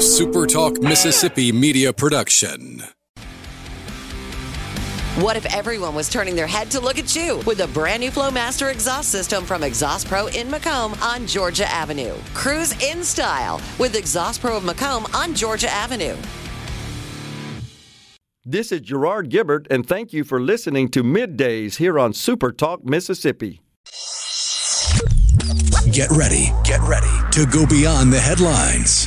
SuperTalk Mississippi media production. What if everyone was turning their head to look at you with a brand new Flowmaster exhaust system from Exhaust Pro in McComb on Georgia Avenue? Cruise in style with Exhaust Pro of McComb on Georgia Avenue. This is Gerard Gibert, and thank you for listening to Middays here on Super Talk Mississippi. Get ready, get ready to go beyond the headlines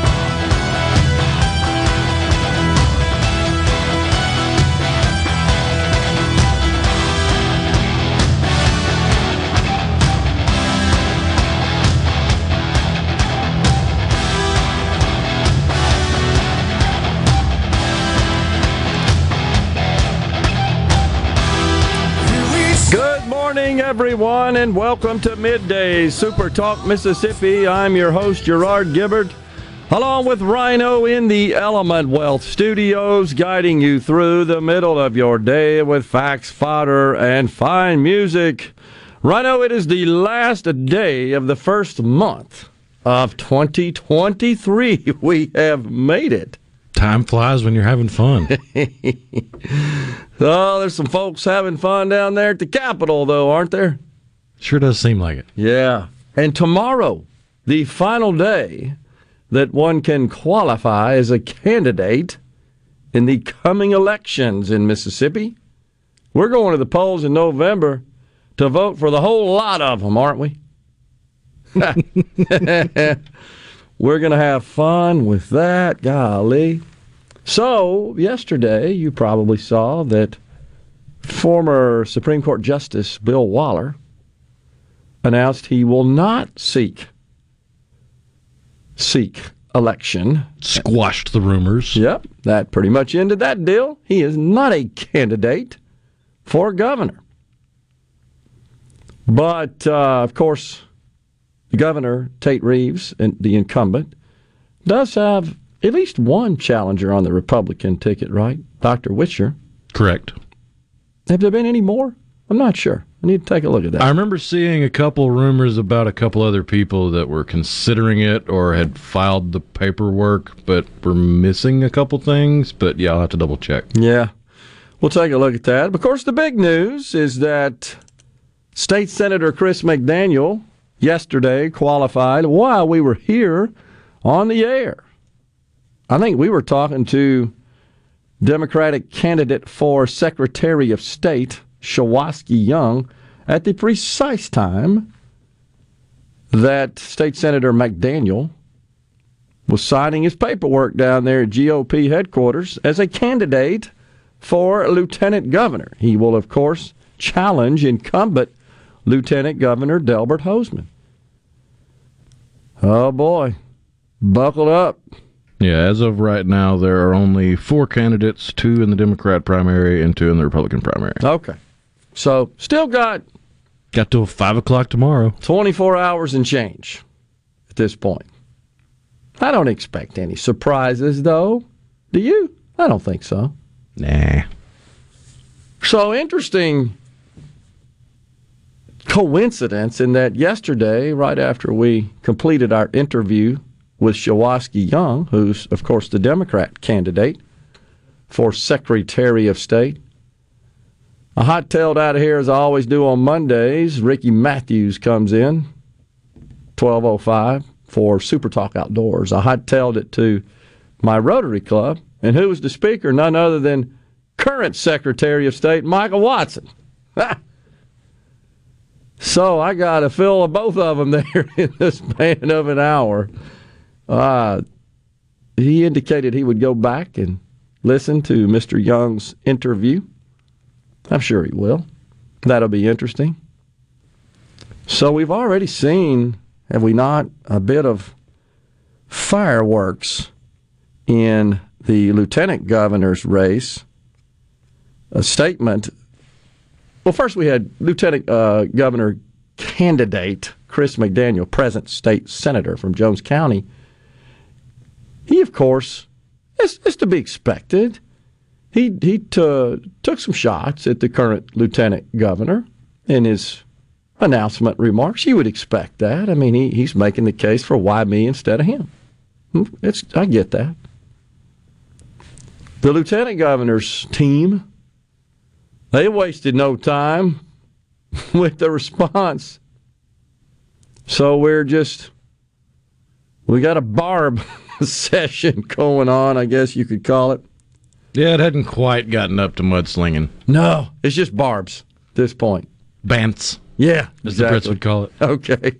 Everyone, and welcome to Midday Super Talk Mississippi. I'm your host, Gerard Gibert, along with Rhino in the Element Wealth Studios, guiding you through the middle of your day with facts, fodder, and fine music. Rhino, it is the last day of the first month of 2023. We have made it. Time flies when you're having fun. Oh, there's some folks having fun down there at the Capitol, though, aren't there? sure does seem like it. Yeah. And tomorrow, the final day that one can qualify as a candidate in the coming elections in Mississippi. We're going to the polls in November to vote for the whole lot of them, aren't we? We're going to have fun with that. Golly. So, yesterday, you probably saw that former Supreme Court Justice Bill Waller announced he will not seek seek election. Squashed the rumors. Yep, that pretty much ended that deal. He is not a candidate for governor. But uh, of course, Governor Tate Reeves, and the incumbent, does have at least one challenger on the Republican ticket, right? Dr. Witcher. Correct. Have there been any more? I'm not sure. I need to take a look at that. I remember seeing a couple rumors about a couple other people that were considering it or had filed the paperwork, but were missing a couple things. But yeah, I'll have to double check. Yeah. We'll take a look at that. Of course, the big news is that State Senator Chris McDaniel yesterday qualified while we were here on the air. I think we were talking to Democratic candidate for Secretary of State, Shuwaski Young, at the precise time that State Senator McDaniel was signing his paperwork down there at GOP headquarters as a candidate for lieutenant governor. He will, of course, challenge incumbent Lieutenant Governor Delbert Hosemann. Oh boy, buckle up. Yeah, as of right now, there are only four candidates two in the Democrat primary and two in the Republican primary. Okay. So, still got Got till 5 o'clock tomorrow. 24 hours and change at this point. I don't expect any surprises, though. Do you? I don't think so. Nah. So interesting coincidence in that yesterday, right after we completed our interview with Shuwaski Young, who's, of course, the Democrat candidate for Secretary of State, a hot tailed out of here, as I always do on Mondays. Ricky Matthews comes in, 1205 for Super Talk Outdoors. I hot tailed it to my Rotary Club. And who was the speaker? None other than current Secretary of State Michael Watson. so I got a fill of both of them there in the span of an hour. Uh, he indicated he would go back and listen to Mr. Young's interview. I'm sure he will. That'll be interesting. So we've already seen, have we not, a bit of fireworks in the lieutenant governor's race. A statement. Well, first we had Lieutenant uh, Governor candidate Chris McDaniel, present state senator from Jones County. He, of course, it's, it's to be expected. He he t- took some shots at the current lieutenant governor in his announcement remarks. You would expect that. I mean, he, he's making the case for why me instead of him. It's I get that. The lieutenant governor's team, they wasted no time with the response. So we're just we got a barb session going on, I guess you could call it. Yeah, it hadn't quite gotten up to mudslinging. No, it's just barbs at this point. Bants, Yeah, as the Brits would call it. Okay.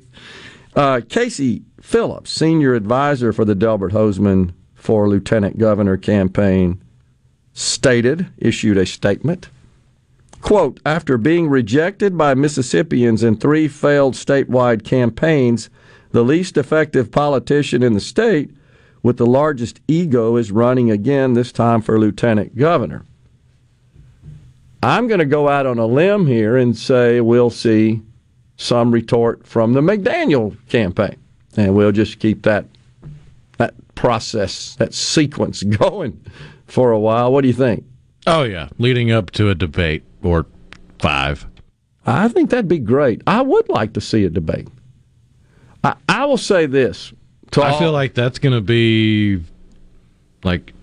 Uh, Casey Phillips, senior advisor for the Delbert Hosemann for Lieutenant Governor campaign, stated, issued a statement. Quote, after being rejected by Mississippians in three failed statewide campaigns, the least effective politician in the state with the largest ego is running again, this time for lieutenant governor. I'm going to go out on a limb here and say we'll see some retort from the McDaniel campaign. And we'll just keep that that process, that sequence going for a while. What do you think? Oh yeah, leading up to a debate or five. I think that'd be great. I would like to see a debate. I, I will say this. To I all- feel like that's going to be like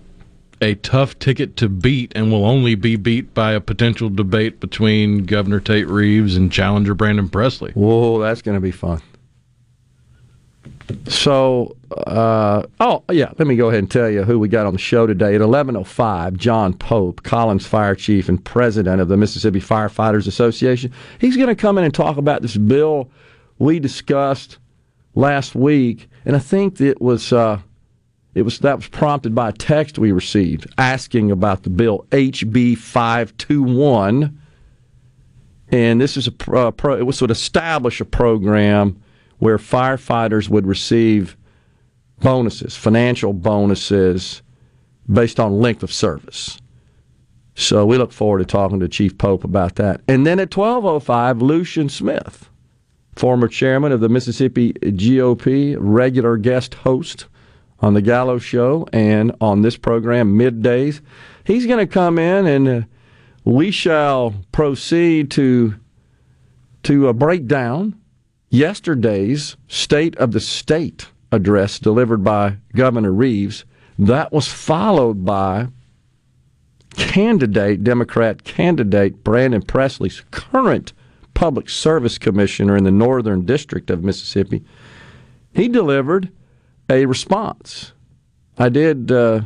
a tough ticket to beat, and will only be beat by a potential debate between Governor Tate Reeves and challenger Brandon Presley. Whoa, that's going to be fun. So, uh, oh yeah, let me go ahead and tell you who we got on the show today at eleven oh five. John Pope, Collins Fire Chief and President of the Mississippi Firefighters Association. He's going to come in and talk about this bill we discussed last week, and I think it was uh, it was that was prompted by a text we received asking about the bill HB five two one and this is a pro, pro, it was would establish a program where firefighters would receive bonuses, financial bonuses based on length of service. So we look forward to talking to Chief Pope about that. And then at 12:05 Lucian Smith, former chairman of the Mississippi GOP, regular guest host on the Gallo show and on this program middays. He's going to come in and uh, we shall proceed to to uh, break down yesterday's State of the State address delivered by Governor Reeves. That was followed by candidate, Democrat candidate Brandon Presley's current public service commissioner in the Northern District of Mississippi. He delivered a response. I did. Uh,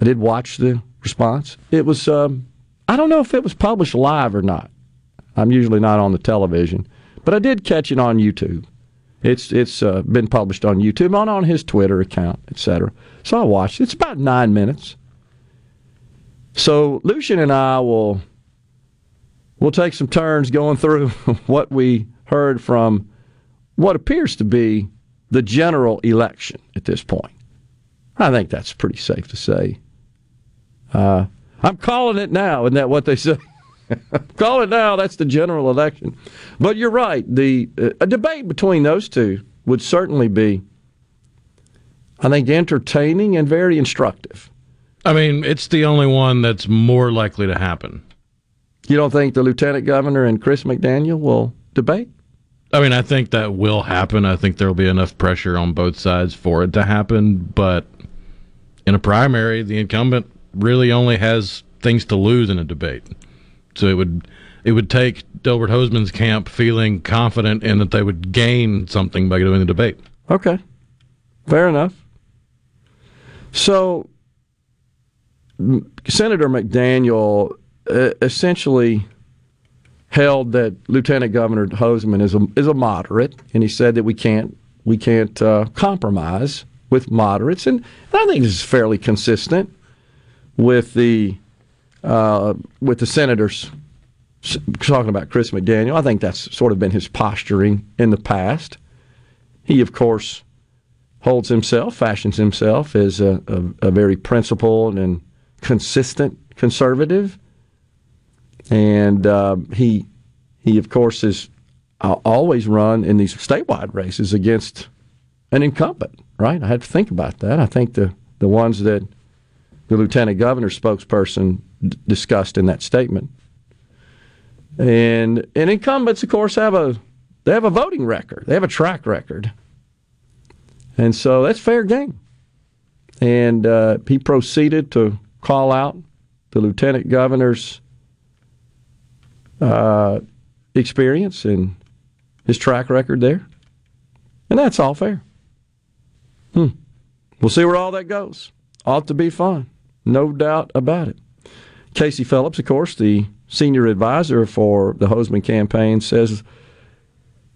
I did watch the response. It was. Um, I don't know if it was published live or not. I'm usually not on the television, but I did catch it on YouTube. It's it's uh, been published on YouTube and on his Twitter account, etc. So I watched. it. It's about nine minutes. So Lucian and I will we'll take some turns going through what we heard from what appears to be the general election at this point. I think that's pretty safe to say. Uh, I'm calling it now. Isn't that what they say? Call it now. That's the general election. But you're right. The uh, a debate between those two would certainly be, I think, entertaining and very instructive. I mean, it's the only one that's more likely to happen. You don't think the lieutenant governor and Chris McDaniel will debate? I mean, I think that will happen. I think there'll be enough pressure on both sides for it to happen. But in a primary, the incumbent really only has things to lose in a debate. So it would it would take Delbert Hosemann's camp feeling confident in that they would gain something by doing the debate. Okay, fair enough. So, Senator McDaniel uh, essentially held that Lieutenant Governor Hosemann is a is a moderate, and he said that we can't we can't uh, compromise with moderates, and I think this is fairly consistent with the uh, with the senators talking about Chris McDaniel. I think that's sort of been his posturing in the past. He, of course, holds himself, fashions himself as a, a, a very principled and consistent conservative, and uh, he he of course has uh, always run in these statewide races against an incumbent. Right? I had to think about that. I think the the ones that the lieutenant governor spokesperson d- discussed in that statement. And and incumbents, of course, have a they have a voting record. They have a track record, and so that's fair game. And uh, he proceeded to call out the lieutenant governor's uh, experience and his track record there, and that's all fair. Hmm. We'll see where all that goes. Ought to be fun, no doubt about it. Casey Phillips, of course, the senior advisor for the Hosemann campaign, says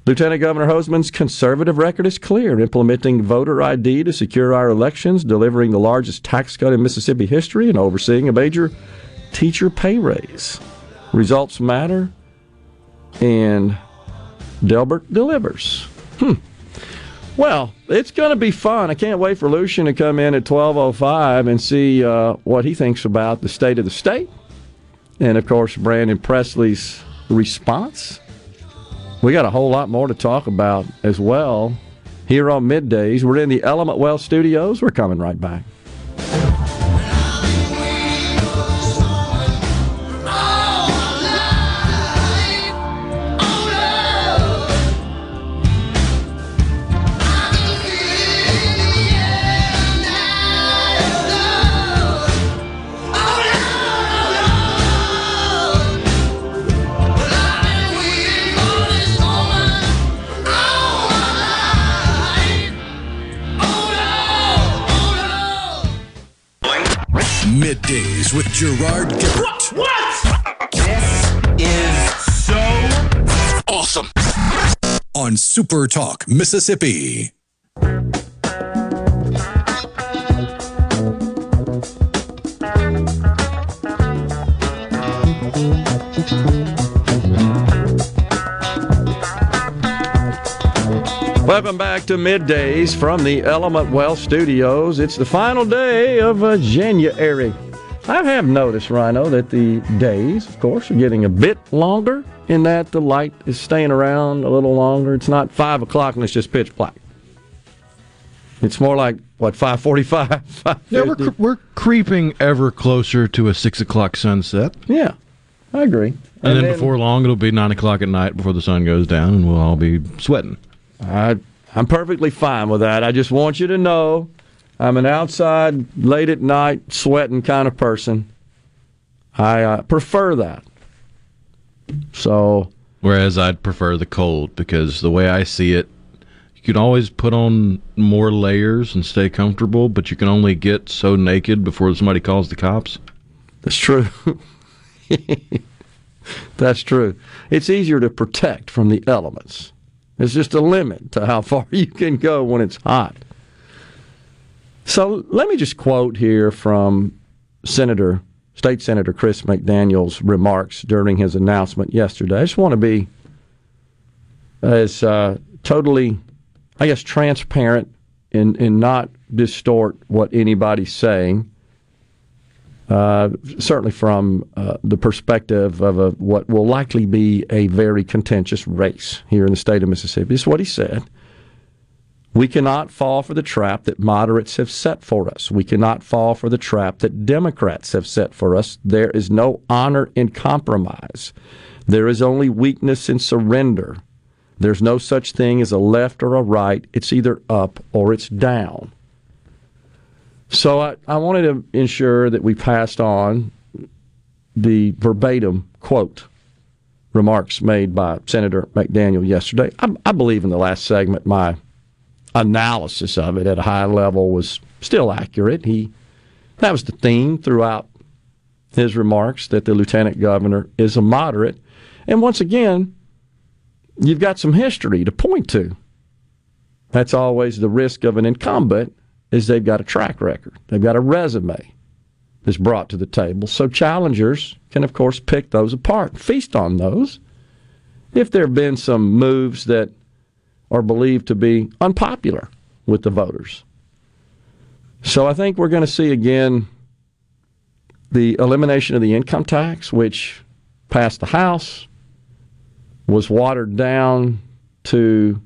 Lieutenant Governor Hosemann's conservative record is clear, implementing voter ID to secure our elections, delivering the largest tax cut in Mississippi history, and overseeing a major teacher pay raise. Results matter, and Delbert delivers. Hmm. Well, it's going to be fun. I can't wait for Lucian to come in at 12:05 and see uh, what he thinks about the state of the state, and of course Brandon Presley's response. We got a whole lot more to talk about as well here on middays. We're in the Element Well studios. We're coming right back. With Gerard Gibert. What? This is so Awesome. On Super Talk, Mississippi. Welcome back to middays from the Element Well Studios. It's the final day of uh, January. I have noticed, Rhino, that the days, of course, are getting a bit longer. In that the light is staying around a little longer. It's not five o'clock and it's just pitch black. It's more like what five forty-five. Yeah, we're, cre- we're creeping ever closer to a six o'clock sunset. yeah, I agree. And, then, before long, it'll be nine o'clock at night before the sun goes down, and we'll all be sweating. I, I'm perfectly fine with that. I just want you to know I'm an outside, late at night, sweating kind of person. I uh, prefer that. So, Whereas I'd prefer the cold because the way I see it, you can always put on more layers and stay comfortable, but you can only get so naked before somebody calls the cops. that's true. that's true. It's easier to protect from the elements. There's just a limit to how far you can go when it's hot. So let me just quote here from Senator, State Senator Chris McDaniel's remarks during his announcement yesterday. I just want to be as uh, totally, I guess, transparent and, and not distort what anybody's saying. Uh, certainly from uh, the perspective of a, what will likely be a very contentious race here in the state of Mississippi. This is what he said. We cannot fall for the trap that moderates have set for us. We cannot fall for the trap that Democrats have set for us. There is no honor in compromise. There is only weakness in surrender. There's no such thing as a left or a right. It's either up or it's down. So I, I wanted to ensure that we passed on the verbatim quote remarks made by Senator McDaniel yesterday. I, I believe in the last segment my analysis of it at a high level was still accurate. He that was the theme throughout his remarks that the lieutenant governor is a moderate. And once again, you've got some history to point to. That's always the risk of an incumbent is they've got a track record. They've got a resume that's brought to the table. So challengers can of course pick those apart, feast on those. If there have been some moves that are believed to be unpopular with the voters. So I think we're going to see again the elimination of the income tax, which passed the House, was watered down to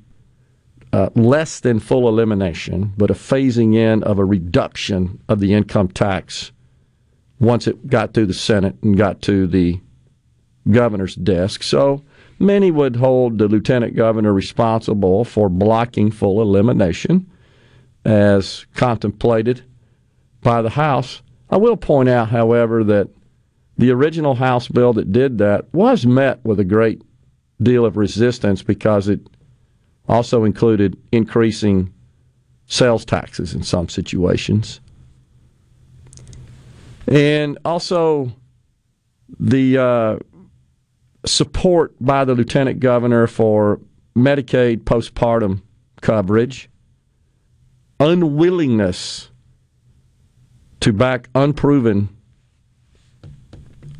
uh, less than full elimination, but a phasing in of a reduction of the income tax once it got through the Senate and got to the governor's desk. So many would hold the lieutenant governor responsible for blocking full elimination as contemplated by the House. I will point out, however, that the original House bill that did that was met with a great deal of resistance because it also included increasing sales taxes in some situations. And also the uh, support by the lieutenant governor for Medicaid postpartum coverage, unwillingness to back unproven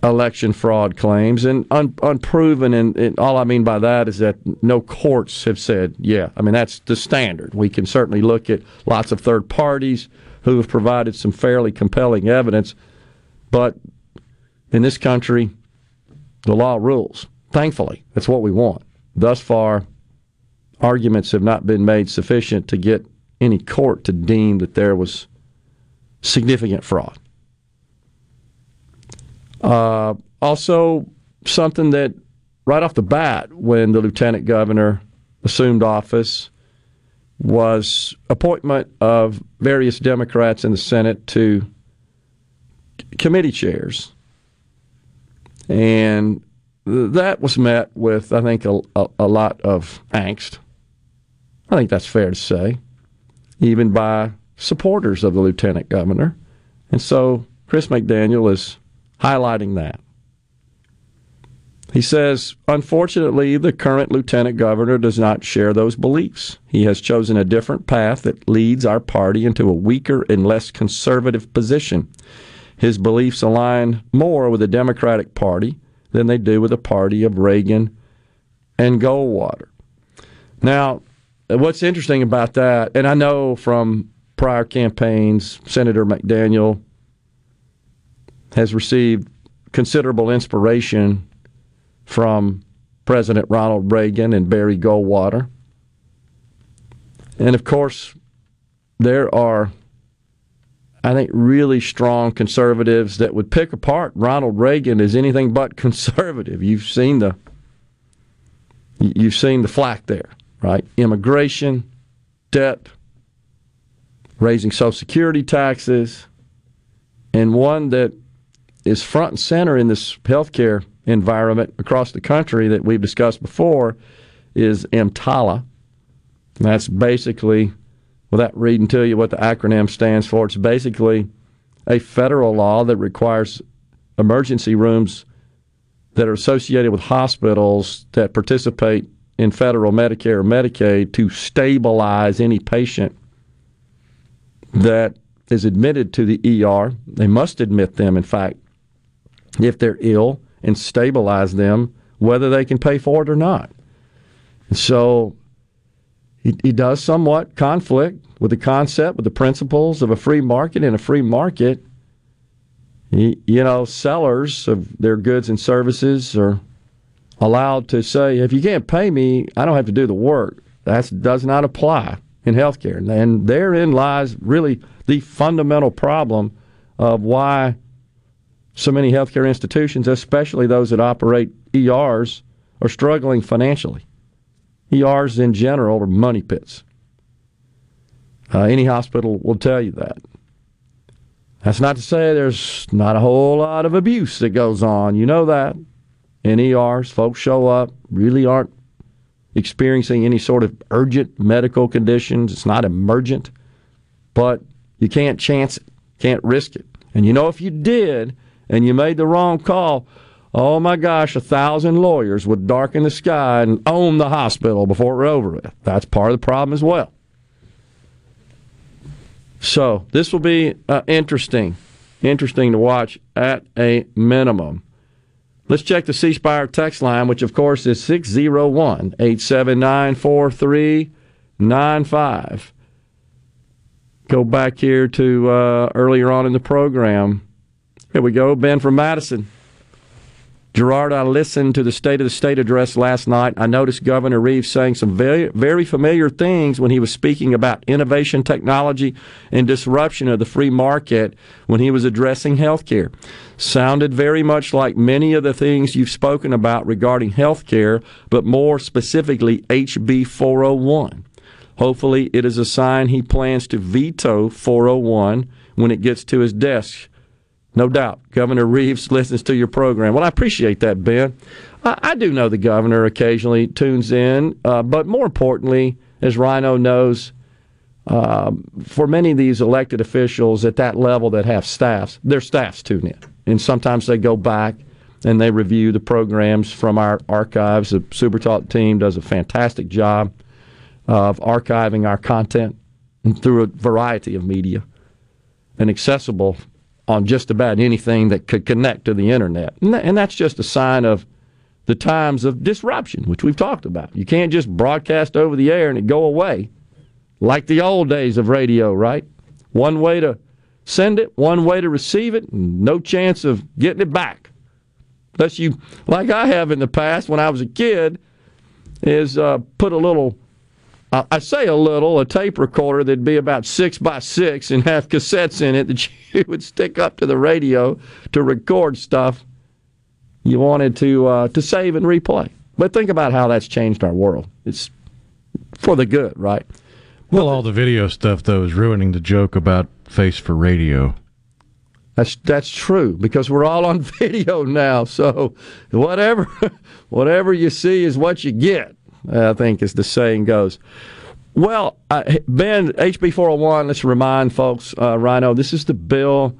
election fraud claims and un, unproven and, and, all i mean by that is that no courts have said yeah i mean that's the standard. We can certainly look at lots of third parties who have provided some fairly compelling evidence but in this country the law rules. Thankfully that's what we want. Thus far arguments have not been made sufficient to get any court to deem that there was significant fraud. Uh, also, something that right off the bat, when the lieutenant governor assumed office, was appointment of various Democrats in the Senate to committee chairs. And that was met with, I think, a, a, a, lot of angst. I think that's fair to say, even by supporters of the lieutenant governor. And so Chris McDaniel is highlighting that. He says, unfortunately, the current lieutenant governor does not share those beliefs. He has chosen a different path that leads our party into a weaker and less conservative position. His beliefs align more with the Democratic Party than they do with the party of Reagan and Goldwater. Now, what's interesting about that, and I know from prior campaigns, Senator McDaniel has received considerable inspiration from President Ronald Reagan and Barry Goldwater. And of course, there are, I think, really strong conservatives that would pick apart Ronald Reagan as anything but conservative. You've seen the you've seen the flack there, right? Immigration, debt, raising Social Security taxes, and one that is front and center in this healthcare environment across the country that we've discussed before is EMTALA. That's basically, without reading to you what the acronym stands for, it's basically a federal law that requires emergency rooms that are associated with hospitals that participate in federal Medicare or Medicaid to stabilize any patient that is admitted to the ER. They must admit them, in fact, if they're ill and stabilize them, whether they can pay for it or not. So he, does somewhat conflict with the concept, with the principles of a free market. In a free market, you know, sellers of their goods and services are allowed to say, if you can't pay me, I don't have to do the work. That does not apply in healthcare. And therein lies really the fundamental problem of why so many healthcare institutions, especially those that operate ERs, are struggling financially. ERs in general are money pits. Uh, any hospital will tell you that. That's not to say there's not a whole lot of abuse that goes on. You know that. In ERs, folks show up, really aren't experiencing any sort of urgent medical conditions. It's not emergent, but you can't chance it, can't risk it. And you know, if you did, and you made the wrong call, oh my gosh, a thousand lawyers would darken the sky and own the hospital before it were over with. That's part of the problem as well. So this will be uh, interesting, interesting to watch at a minimum. Let's check the C text line, which of course is 601 879 4395. Go back here to uh, earlier on in the program. Here we go. Ben from Madison. Gerard, I listened to the State of the State address last night. I noticed Governor Reeves saying some very, very familiar things when he was speaking about innovation, technology, and disruption of the free market when he was addressing healthcare. Sounded very much like many of the things you've spoken about regarding healthcare, but more specifically HB 401. Hopefully, it is a sign he plans to veto 401 when it gets to his desk. No doubt, Governor Reeves listens to your program. Well, I appreciate that, Ben. I, I do know the governor occasionally tunes in, uh, but more importantly, as Rhino knows, uh, for many of these elected officials at that level that have staffs, their staffs tune in. And sometimes they go back and they review the programs from our archives. The SuperTalk team does a fantastic job of archiving our content through a variety of media and accessible on just about anything that could connect to the internet. And, that's just a sign of the times of disruption, which we've talked about. You can't just broadcast over the air and it go away like the old days of radio, right? One way to send it, one way to receive it, and no chance of getting it back. Unless you, like I have in the past when I was a kid, is uh, put a little I say a little, a tape recorder that'd be about six by six and have cassettes in it that you would stick up to the radio to record stuff you wanted to uh, to save and replay. But think about how that's changed our world. It's for the good, right? Well, all the video stuff though is ruining the joke about face for radio. That's that's true because we're all on video now. So whatever whatever you see is what you get. I think, as the saying goes. Well, Ben, HB 401, let's remind folks, uh, Rhino, this is the bill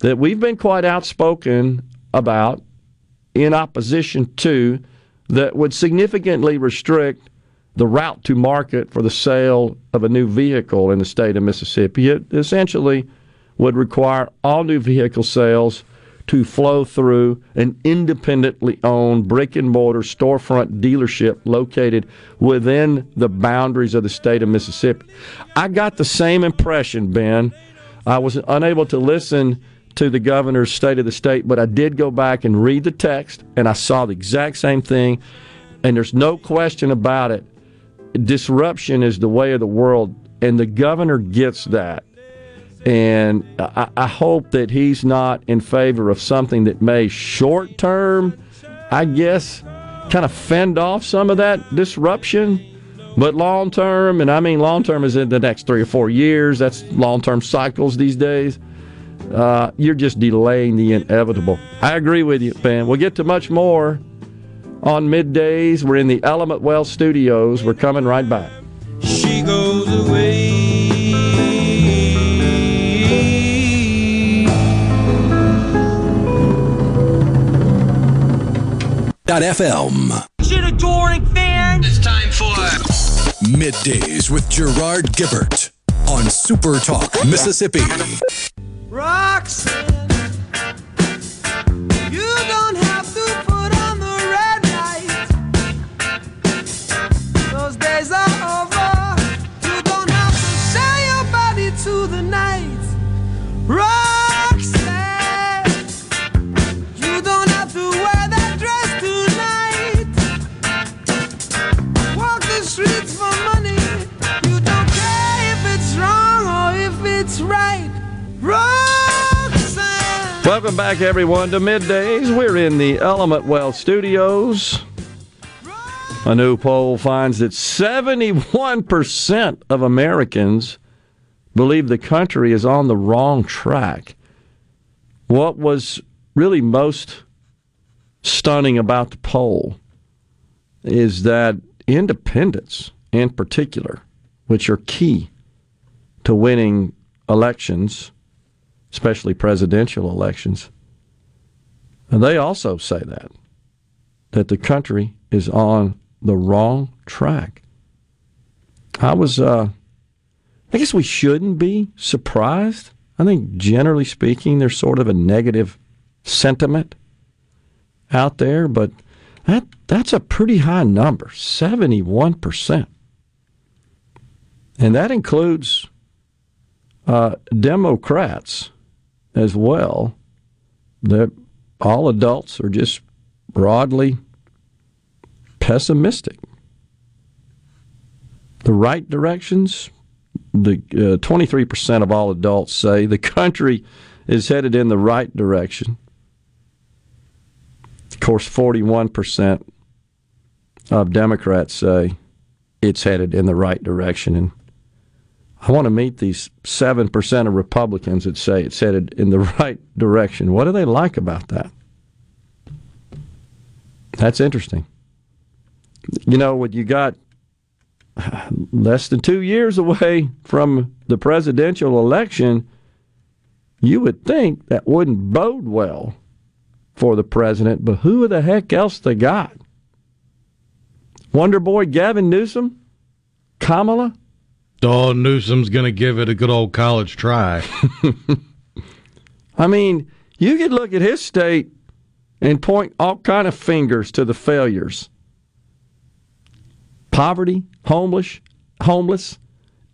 that we've been quite outspoken about in opposition to that would significantly restrict the route to market for the sale of a new vehicle in the state of Mississippi. It essentially would require all new vehicle sales to flow through an independently owned brick and mortar storefront dealership located within the boundaries of the state of Mississippi. I got the same impression, Ben. I was unable to listen to the governor's state of the state, but I did go back and read the text, and I saw the exact same thing. And there's no question about it. Disruption is the way of the world, and the governor gets that. And I, I hope that he's not in favor of something that may short term, I guess, kind of fend off some of that disruption. But long term, and I mean long term is in the next three or four years, that's long term cycles these days. Uh, you're just delaying the inevitable. I agree with you, Ben. We'll get to much more on middays. We're in the Element Well studios. We're coming right back. She goes away. FM. Shit adoring fans. It's time for Middays with Gerard Gibert on Super Talk, Mississippi. Roxanne. Welcome back, everyone, to Middays. We're in the Element Well studios. A new poll finds that 71% of Americans believe the country is on the wrong track. What was really most stunning about the poll is that independents, in particular, which are key to winning elections, especially presidential elections. And they also say that, that the country is on the wrong track. I was, uh, I guess we shouldn't be surprised. I think generally speaking, there's sort of a negative sentiment out there, but that that's a pretty high number, 71%. And that includes uh, Democrats as well. That all adults are just broadly pessimistic. The right directions, the uh, 23% of all adults say the country is headed in the right direction. Of course, 41% of Democrats say it's headed in the right direction. And I want to meet these 7% of Republicans that say it's headed in the right direction. What do they like about that? That's interesting. You know, what you got less than two years away from the presidential election, you would think that wouldn't bode well for the president, but who the heck else they got? Wonder Boy Gavin Newsom? Kamala? Oh, Newsom's going to give it a good old college try. I mean, you could look at his state and point all kind of fingers to the failures. Poverty, homeless, homeless,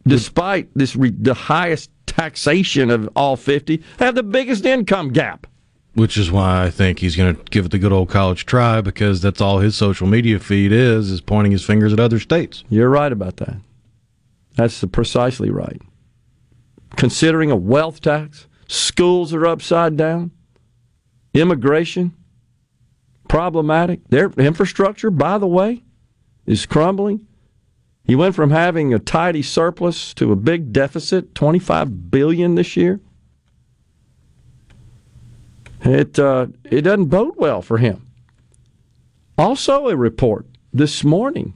despite this the highest taxation of all 50, have the biggest income gap. Which is why I think he's going to give it the good old college try because that's all his social media feed is is pointing his fingers at other states. You're right about that. That's precisely right. Considering a wealth tax, schools are upside down, immigration problematic. Their infrastructure, by the way, is crumbling. He went from having a tidy surplus to a big deficit, 25 billion this year. It uh, it doesn't bode well for him. Also, a report this morning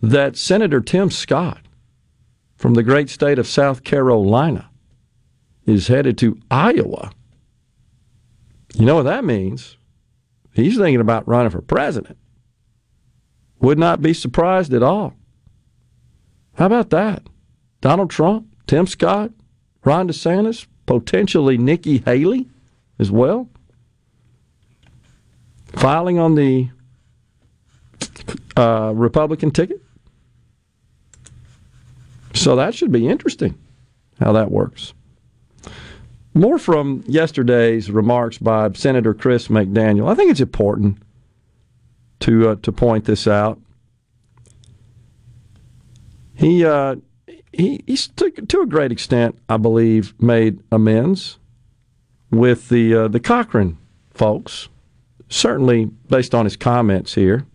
that Senator Tim Scott from the great state of South Carolina is headed to Iowa. You know what that means? He's thinking about running for president. Would not be surprised at all. How about that? Donald Trump, Tim Scott, Ron DeSantis, potentially Nikki Haley as well. Filing on the uh, Republican ticket. So that should be interesting how that works. More from yesterday's remarks by Senator Chris McDaniel. I think it's important to uh, to point this out. He uh, he to, to a great extent, I believe, made amends with the uh, the Cochran folks. Certainly, based on his comments here,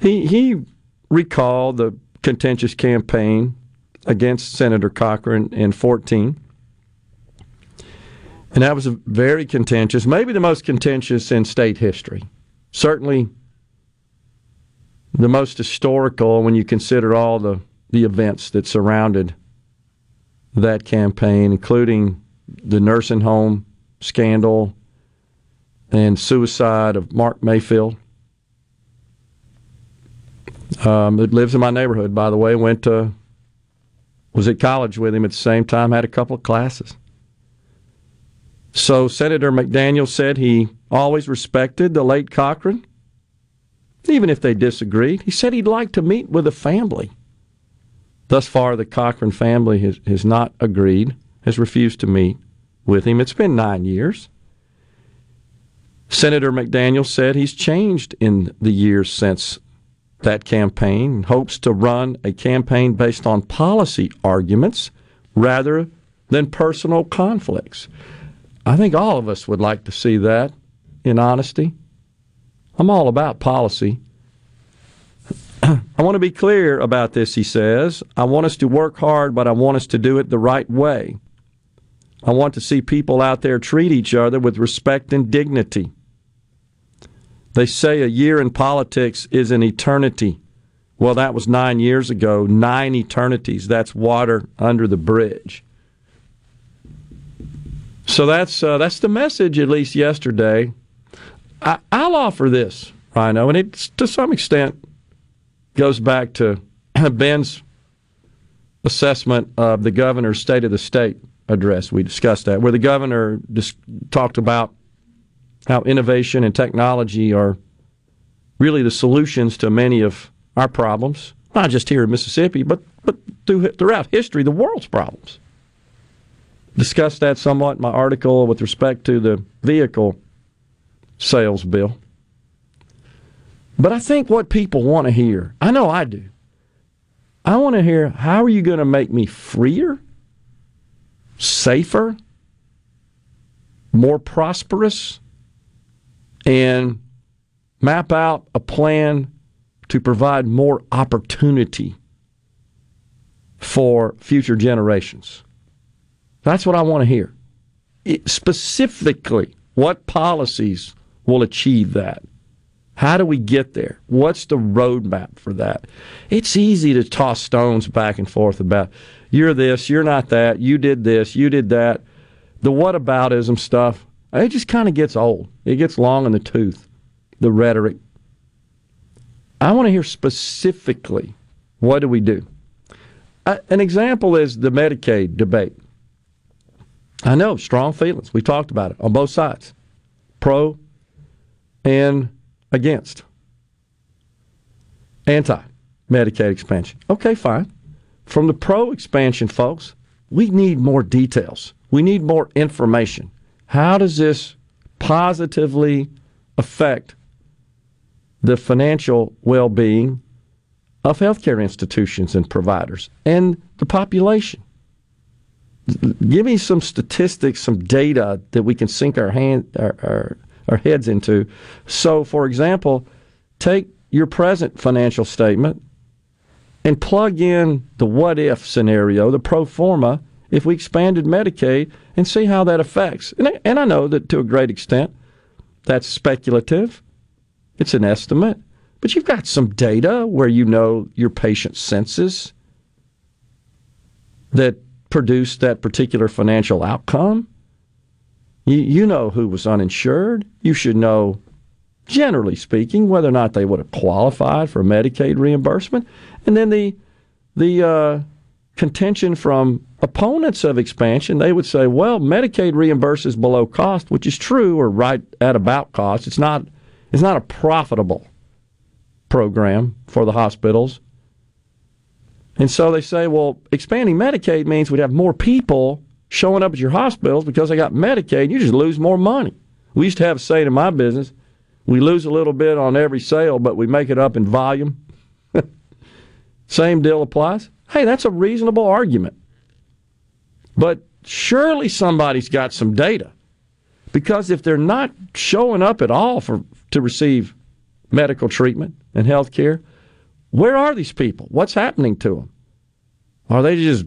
he he recalled the contentious campaign against Senator Cochran in 14. And that was a very contentious, maybe the most contentious in state history. Certainly the most historical when you consider all the, the events that surrounded that campaign, including the nursing home scandal and suicide of Mark Mayfield. Um, it lives in my neighborhood, by the way. Went to was at college with him at the same time. Had a couple of classes. So Senator McDaniel said he always respected the late Cochran, even if they disagreed. He said he'd like to meet with the family. Thus far, the Cochran family has, has not agreed, has refused to meet with him. It's been nine years. Senator McDaniel said he's changed in the years since that campaign, hopes to run a campaign based on policy arguments rather than personal conflicts. I think all of us would like to see that in honesty. I'm all about policy. I want to be clear about this, he says. I want us to work hard, but I want us to do it the right way. I want to see people out there treat each other with respect and dignity. They say a year in politics is an eternity. Well, that was nine years ago, nine eternities. That's water under the bridge. So that's uh, that's the message, at least yesterday. I, will offer this, Rhino, and it to some extent goes back to Ben's assessment of the governor's State of the State address. We discussed that, where the governor just talked about how innovation and technology are really the solutions to many of our problems, not just here in Mississippi, but, but throughout history, the world's problems. Discussed that somewhat in my article with respect to the vehicle sales bill. But I think what people want to hear, I know I do. I want to hear how are you going to make me freer, safer, more prosperous, and map out a plan to provide more opportunity for future generations. That's what I want to hear. It, specifically, what policies will achieve that? How do we get there? What's the roadmap for that? It's easy to toss stones back and forth about you're this, you're not that, you did this, you did that. The whataboutism stuff, it just kind of gets old. It gets long in the tooth, the rhetoric. I want to hear specifically what do we do? Uh, an example is the Medicaid debate. I know, strong feelings. We talked about it on both sides pro and against. Anti Medicaid expansion. Okay, fine. From the pro expansion folks, we need more details. We need more information. How does this positively affect the financial well being of healthcare institutions and providers and the population? Give me some statistics, some data that we can sink our hand, our, our our heads into. So, for example, take your present financial statement and plug in the what if scenario, the pro forma, if we expanded Medicaid, and see how that affects. And I, and I know that to a great extent that's speculative, it's an estimate, but you've got some data where you know your patient census that produced that particular financial outcome. You, you know who was uninsured. You should know, generally speaking, whether or not they would have qualified for Medicaid reimbursement. And then the the uh, contention from opponents of expansion, they would say, well, Medicaid reimburses below cost, which is true or right at about cost. It's not it's not a profitable program for the hospitals. And so they say, well, expanding Medicaid means we'd have more people showing up at your hospitals because they got Medicaid, you just lose more money. We used to have a saying in my business we lose a little bit on every sale, but we make it up in volume. Same deal applies. Hey, that's a reasonable argument. But surely somebody's got some data. Because if they're not showing up at all for to receive medical treatment and health care, where are these people? What's happening to them? Are they just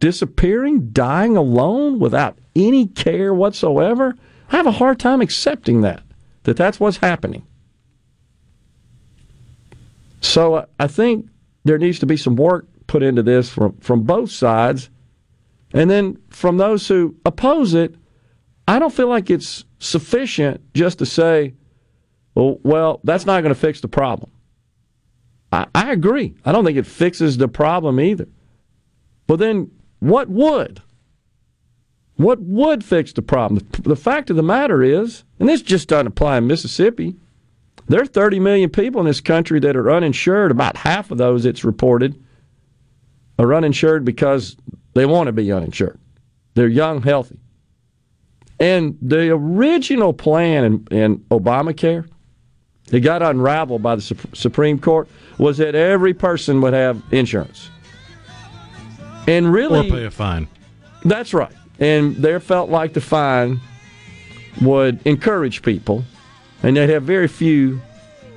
disappearing, dying alone without any care whatsoever? I have a hard time accepting that, that that's what's happening. So uh, I think there needs to be some work put into this from, from both sides. And then from those who oppose it, I don't feel like it's sufficient just to say, well, well that's not going to fix the problem. I, I agree. I don't think it fixes the problem either. Well, then what would? What would fix the problem? The fact of the matter is, and this just doesn't apply in Mississippi, there are 30 million people in this country that are uninsured. About half of those, it's reported, are uninsured because they want to be uninsured. They're young, healthy. And the original plan in, in Obamacare, it got unraveled by the Supreme Court, was that every person would have insurance. And really, or pay a fine. That's right. And there felt like the fine would encourage people, and they'd have very few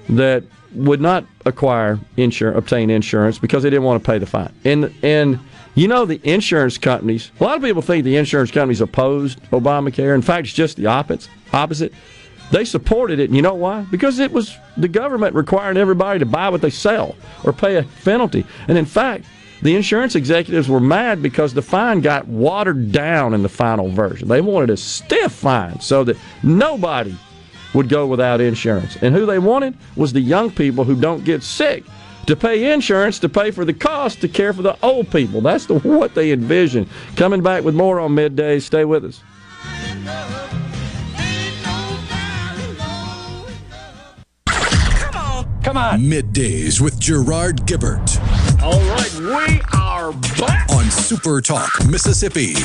that would not acquire insurance, obtain insurance because they didn't want to pay the fine. And and you know the insurance companies. A lot of people think the insurance companies opposed Obamacare. In fact, it's just the opposite. Opposite. They supported it, and you know why? Because it was the government requiring everybody to buy what they sell or pay a penalty. And in fact, the insurance executives were mad because the fine got watered down in the final version. They wanted a stiff fine so that nobody would go without insurance. And who they wanted was the young people who don't get sick to pay insurance to pay for the cost to care for the old people. That's the, what they envision. Coming back with more on midday. Stay with us. Come on. Come on. Middays with Gerard Gibert. All right, we are back on Super Talk, Mississippi.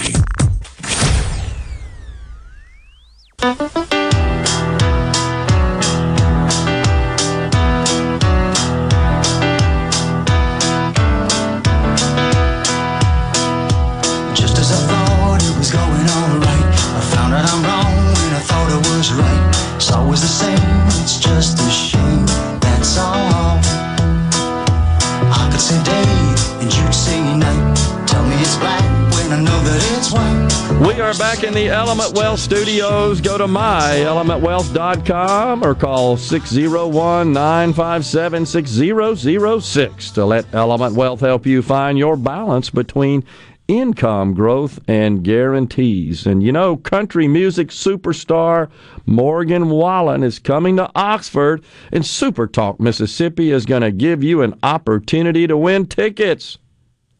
Back in the Element Wealth studios. Go to myelementwealth.com or call 601 957 6006 to let Element Wealth help you find your balance between income growth and guarantees. And you know, country music superstar Morgan Wallen is coming to Oxford, and Super Talk Mississippi is going to give you an opportunity to win tickets.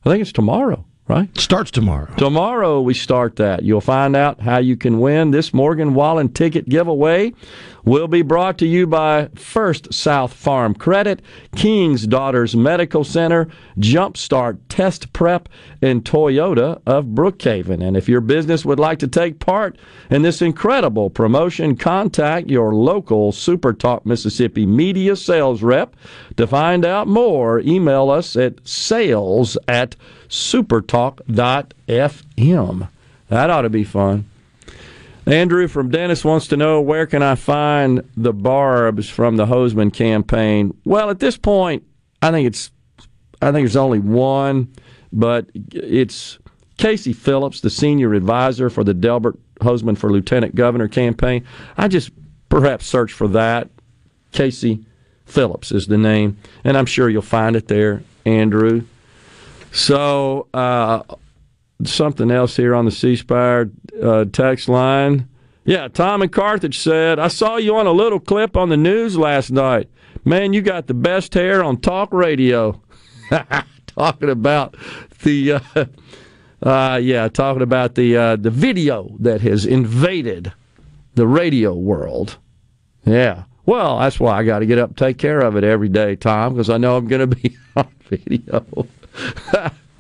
I think it's tomorrow right? Starts tomorrow. Tomorrow we start that. You'll find out how you can win this Morgan Wallen ticket giveaway. Will be brought to you by First South Farm Credit, King's Daughters Medical Center, Jumpstart Test Prep, and Toyota of Brookhaven. And if your business would like to take part in this incredible promotion, contact your local Super Talk Mississippi media sales rep. To find out more, email us at sales at supertalk.fm. That ought to be fun. Andrew from Dennis wants to know where can I find the barbs from the Hosemann campaign? Well, at this point, I think it's I think there's only one, but it's Casey Phillips, the senior advisor for the Delbert Hosemann for Lieutenant Governor campaign. I just perhaps search for that. Casey Phillips is the name, and I'm sure you'll find it there, Andrew. So, uh, something else here on the C Spire uh, text line. Yeah, Tom and Carthage said, I saw you on a little clip on the news last night. Man, you got the best hair on talk radio. talking about the, uh, uh, yeah, talking about the uh, the video that has invaded the radio world. Yeah. Well, that's why I got to get up take care of it every day, Tom, because I know I'm going to be on video.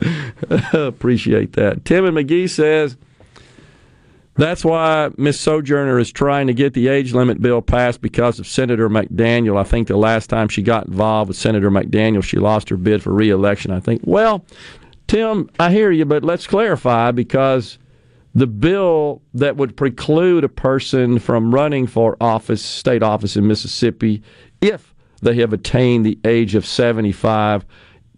Appreciate that. Tim and Magee says that's why Miss Sojourner is trying to get the age limit bill passed because of Senator McDaniel. I think the last time she got involved with Senator McDaniel, she lost her bid for reelection. I think. Well, Tim, I hear you, but let's clarify because the bill that would preclude a person from running for office, state office in Mississippi, if they have attained the age of 75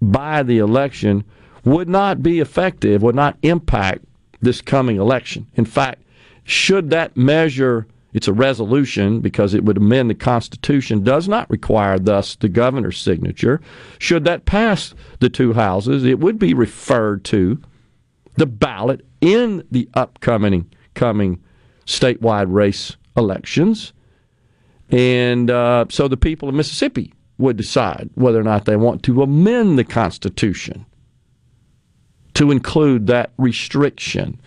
by the election would not be effective, would not impact this coming election. In fact, should that measure, it's a resolution because it would amend the Constitution, does not require thus the governor's signature. Should that pass the two houses, it would be referred to the ballot in the upcoming coming statewide race elections. And uh, so the people of Mississippi would decide whether or not they want to amend the Constitution to include that restriction.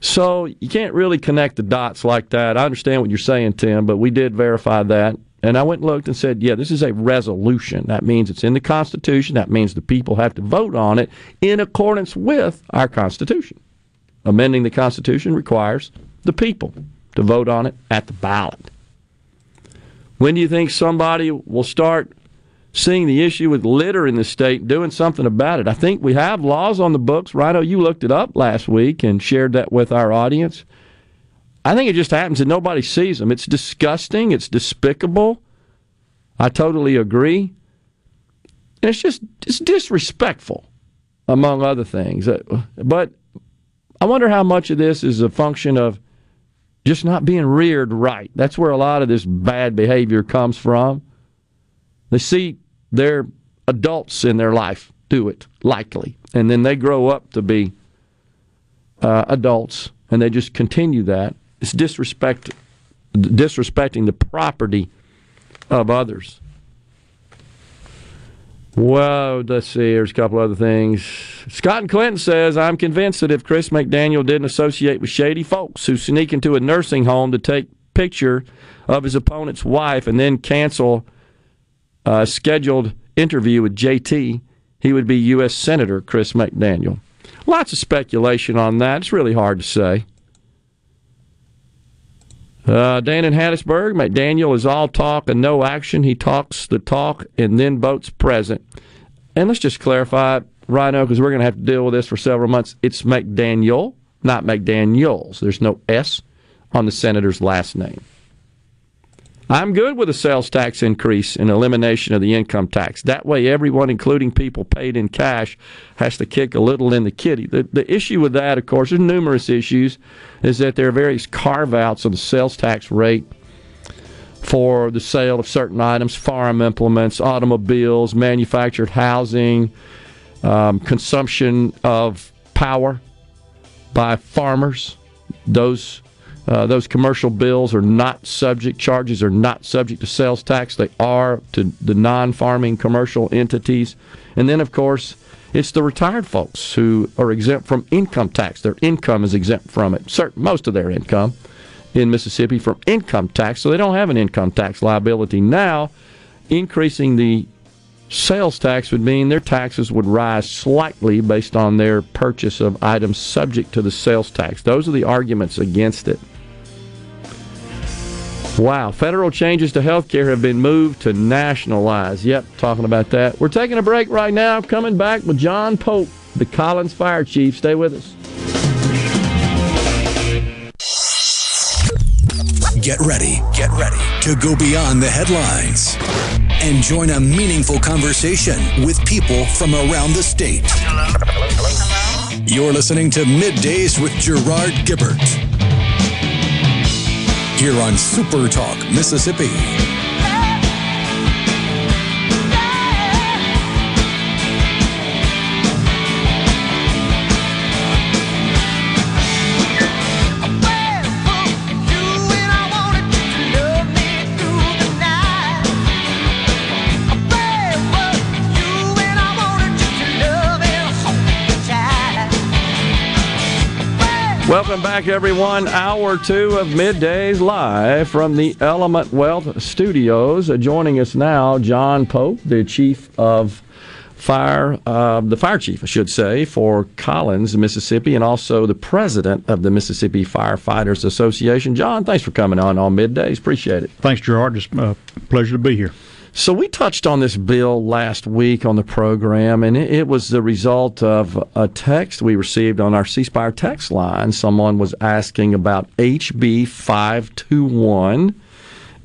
So you can't really connect the dots like that. I understand what you're saying, Tim, but we did verify that. And I went and looked and said, yeah, this is a resolution. That means it's in the Constitution. That means the people have to vote on it in accordance with our Constitution. Amending the Constitution requires the people to vote on it at the ballot. When do you think somebody will start seeing the issue with litter in the state, doing something about it. I think we have laws on the books. Rhino, you looked it up last week and shared that with our audience. I think it just happens that nobody sees them. It's disgusting. It's despicable. I totally agree. And it's just it's disrespectful, among other things. Uh, but I wonder how much of this is a function of just not being reared right. That's where a lot of this bad behavior comes from. They see their adults in their life do it, likely. And then they grow up to be uh, adults and they just continue that. It's disrespect, disrespecting the property of others. Well, let's see. Here's a couple other things. Scott and Clinton says, I'm convinced that if Chris McDaniel didn't associate with shady folks who sneak into a nursing home to take picture of his opponent's wife and then cancel uh, scheduled interview with JT, he would be U.S. Senator Chris McDaniel. Lots of speculation on that. It's really hard to say. Uh, Dan in Hattiesburg, McDaniel is all talk and no action. He talks the talk and then votes present. And let's just clarify, Rhino, because we're going to have to deal with this for several months. It's McDaniel, not McDaniels. There's no S on the senator's last name. I'm good with a sales tax increase and elimination of the income tax. That way, everyone, including people paid in cash, has to kick a little in the kitty. The, the issue with that, of course, there's numerous issues, is that there are various carve outs of the sales tax rate for the sale of certain items, farm implements, automobiles, manufactured housing, um, consumption of power by farmers. Those uh, those commercial bills are not subject, charges are not subject to sales tax. They are to the non farming commercial entities. And then, of course, it's the retired folks who are exempt from income tax. Their income is exempt from it, certain, most of their income in Mississippi from income tax, so they don't have an income tax liability. Now, increasing the sales tax would mean their taxes would rise slightly based on their purchase of items subject to the sales tax. Those are the arguments against it. Wow, federal changes to health care have been moved to nationalize. Yep, talking about that. We're taking a break right now. Coming back with John Pope, the Collins Fire Chief. Stay with us. Get ready, get ready to go beyond the headlines and join a meaningful conversation with people from around the state. You're listening to Middays with Gerard Gibert here on Super Talk, Mississippi. Welcome back, everyone. Hour two of middays live from the Element Wealth Studios. Uh, joining us now, John Pope, the chief of fire, uh, the fire chief, I should say, for Collins, Mississippi, and also the president of the Mississippi Firefighters Association. John, thanks for coming on on middays. Appreciate it. Thanks, Gerard. It's a pleasure to be here. So we touched on this bill last week on the program, and it, it was the result of a text we received on our C Spire text line. Someone was asking about HB 521,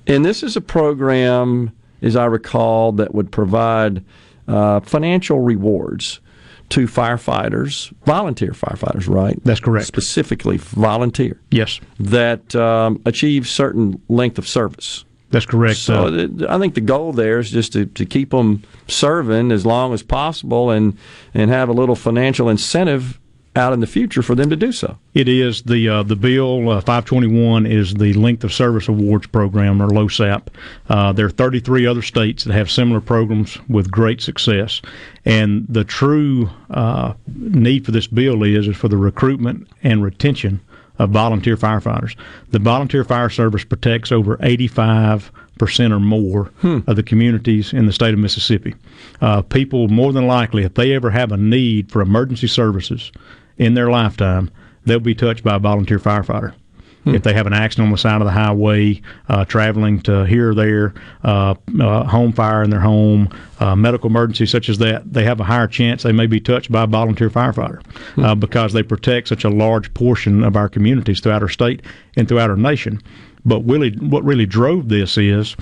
and this is a program, as I recall, that would provide uh, financial rewards to firefighters, volunteer firefighters, right? That's correct. Specifically, volunteer Yes, that um, achieve certain length of service. That's correct. So Uh, I think the goal there is just to, to keep them serving as long as possible and and have a little financial incentive out in the future for them to do so. It is the uh, the bill uh, 521 is the length of service awards program or LOSAP. Uh, there are 33 other states that have similar programs with great success, and the true uh, need for this bill is is for the recruitment and retention of volunteer firefighters. The volunteer fire service protects over 85 percent or more of the communities in the state of Mississippi. Uh, people more than likely, if they ever have a need for emergency services in their lifetime, they'll be touched by a volunteer firefighter. If they have an accident on the side of the highway, uh, traveling to here or there, uh, uh, home fire in their home, uh, medical emergency such as that, they have a higher chance they may be touched by a volunteer firefighter uh, because they protect such a large portion of our communities throughout our state and throughout our nation. But really, what really drove this is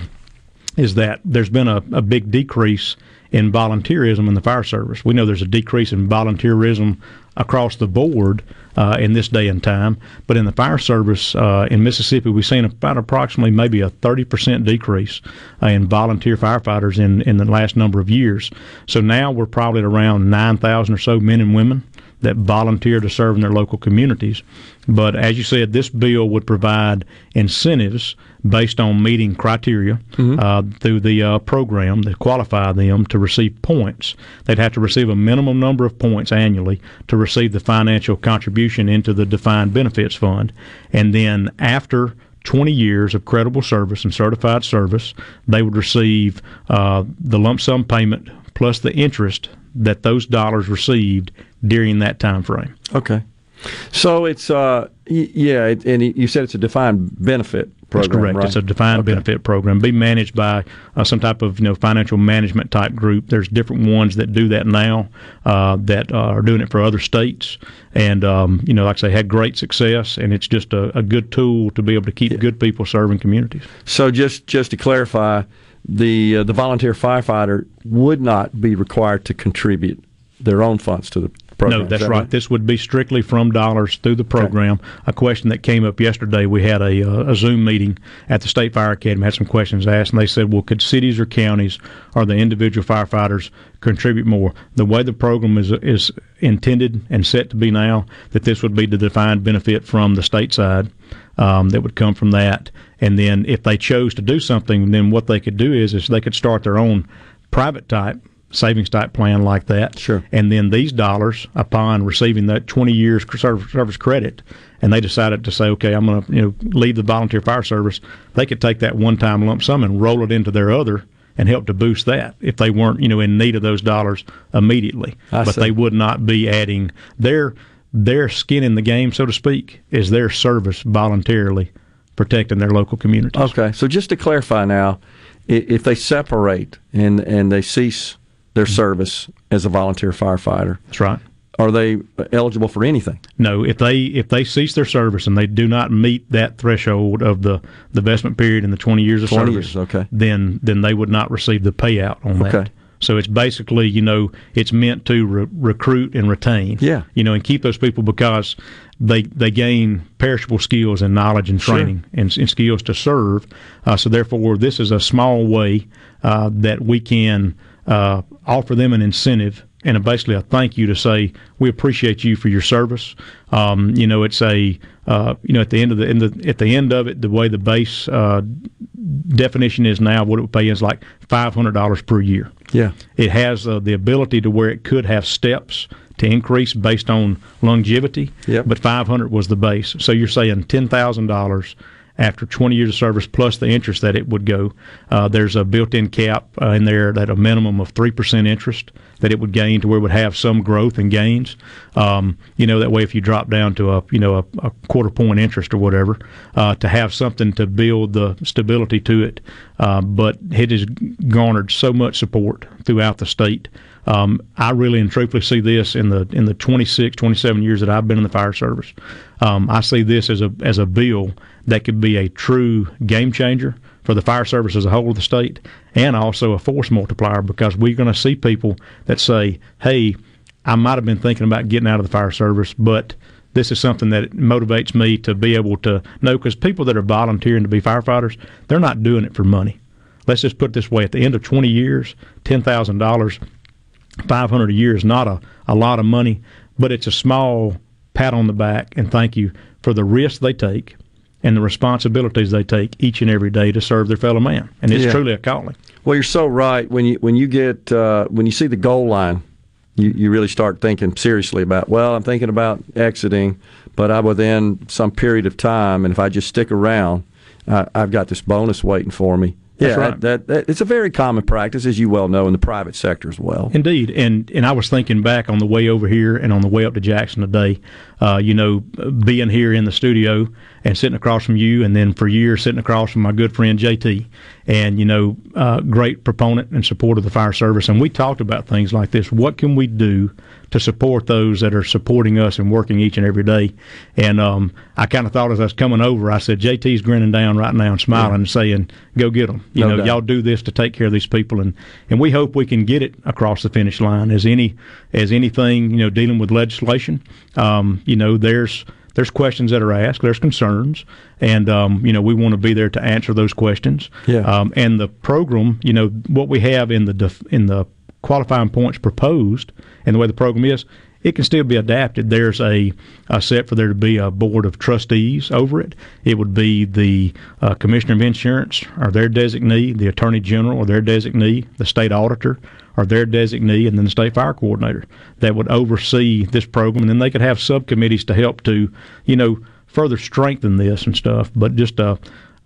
is that there's been a, a big decrease in volunteerism in the fire service. We know there's a decrease in volunteerism across the board uh, in this day and time, but in the fire service uh, in Mississippi, we've seen about approximately maybe a 30% decrease uh, in volunteer firefighters in, in the last number of years. So now we're probably at around 9,000 or so men and women that volunteer to serve in their local communities. But as you said, this bill would provide incentives based on meeting criteria uh, through the uh, program that qualify them to receive points. They'd have to receive a minimum number of points annually to receive the financial contribution into the defined benefits fund. And then after 20 years of credible service and certified service, they would receive uh, the lump sum payment plus the interest that those dollars received during that time frame. Okay. So it's uh y- yeah, it, and you said it's a defined benefit program. That's correct. Right? It's a defined Okay. benefit program. Be managed by uh, some type of you know financial management type group. There's different ones that do that now uh, that uh, are doing it for other states, and um, you know, like I say, had great success, and it's just a, a good tool to be able to keep good people serving communities. So just just to clarify, the uh, the volunteer firefighter would not be required to contribute their own funds to the program. No, that's that right. This would be strictly from dollars through the program. A question that came up yesterday, we had a, uh, a Zoom meeting at the State Fire Academy, had some questions asked, and they said, well, could cities or counties or the individual firefighters contribute more? The way the program is, is intended and set to be now, that this would be the defined benefit from the state side. Um, that would come from that, and then if they chose to do something, then what they could do is, is they could start their own private type savings type plan like that. Sure. And then these dollars, upon receiving that 20 years service service credit, and they decided to say, okay, I'm going to you know leave the volunteer fire service, they could take that one time lump sum and roll it into their other and help to boost that if they weren't you know in need of those dollars immediately. I but see. they would not be adding their their skin in the game, so to speak, is their service voluntarily protecting their local communities. Okay, so just to clarify now, if they separate and and they cease their service as a volunteer firefighter, That's right. are they eligible for anything? No, if they if they cease their service and they do not meet that threshold of the the investment period and the twenty years of 20 service, years, okay. then then they would not receive the payout on that. Okay. that. So it's basically you know it's meant to re- recruit and retain. Yeah. you know, and keep those people because they they gain perishable skills and knowledge and Sure. training and, and skills to serve. Uh, so therefore, this is a small way uh, that we can uh, offer them an incentive and basically a thank you to say we appreciate you for your service. Um, you know, it's a uh, you know at the end of the, in the at the end of it, the way the base uh, definition is now, what it would pay is like five hundred dollars per year. Yeah. It has uh, the ability to where it could have steps to increase based on longevity. Yep. But 500 was the base. So you're saying $10,000 after 20 years of service plus the interest that it would go. Uh, there's a built-in cap uh, in there that a minimum of 3% interest that it would gain to where it would have some growth and gains. Um, you know, that way if you drop down to a, you know, a, a quarter point interest or whatever, uh, to have something to build the stability to it. Uh, but it has garnered so much support throughout the state. Um, I really and truthfully see this in the in the 26, 27 years that I've been in the fire service. Um, I see this as a as a bill that could be a true game changer for the fire service as a whole of the state, and also a force multiplier because we're going to see people that say, "Hey, I might have been thinking about getting out of the fire service, but." This is something that motivates me to be able to know because people that are volunteering to be firefighters, they're not doing it for money. Let's just put it this way: at the end of 20 years, ten thousand dollars 500 a year is not a, a lot of money, but it's a small pat on the back and thank you for the risks they take and the responsibilities they take each and every day to serve their fellow man. And it's Yeah. truly a calling. Well, you're so right. When you when you get uh, when you see the goal line, you, you really start thinking seriously about. Well, I'm thinking about exiting, but I within some period of time, and if I just stick around, uh, I've got this bonus waiting for me. That's yeah, right. that, that it's a very common practice, as you well know, in the private sector as well. Indeed, and and I was thinking back on the way over here and on the way up to Jackson today. Uh, you know, being here in the studio and sitting across from you, and then for years sitting across from my good friend JT, and you know, uh, great proponent and supporter of the fire service. And we talked about things like this. What can we do to support those that are supporting us and working each and every day? And um, I kind of thought as I was coming over, I said, JT's grinning down right now and smiling and saying, "Go get them." You No know, doubt. y'all do this to take care of these people and and we hope we can get it across the finish line as any as anything you know dealing with legislation um, you know there's there's questions that are asked. There's concerns. And um, you know we want to be there to answer those questions. Yeah. um, and the program you know what we have in the def- in the qualifying points proposed and the way the program is it can still be adapted. There's a, a set for there to be a board of trustees over it. It would be the uh, commissioner of insurance or their designee, the attorney general or their designee, the state auditor or their designee, and then the state fire coordinator that would oversee this program. And then they could have subcommittees to help to, you know, further strengthen this and stuff. But just a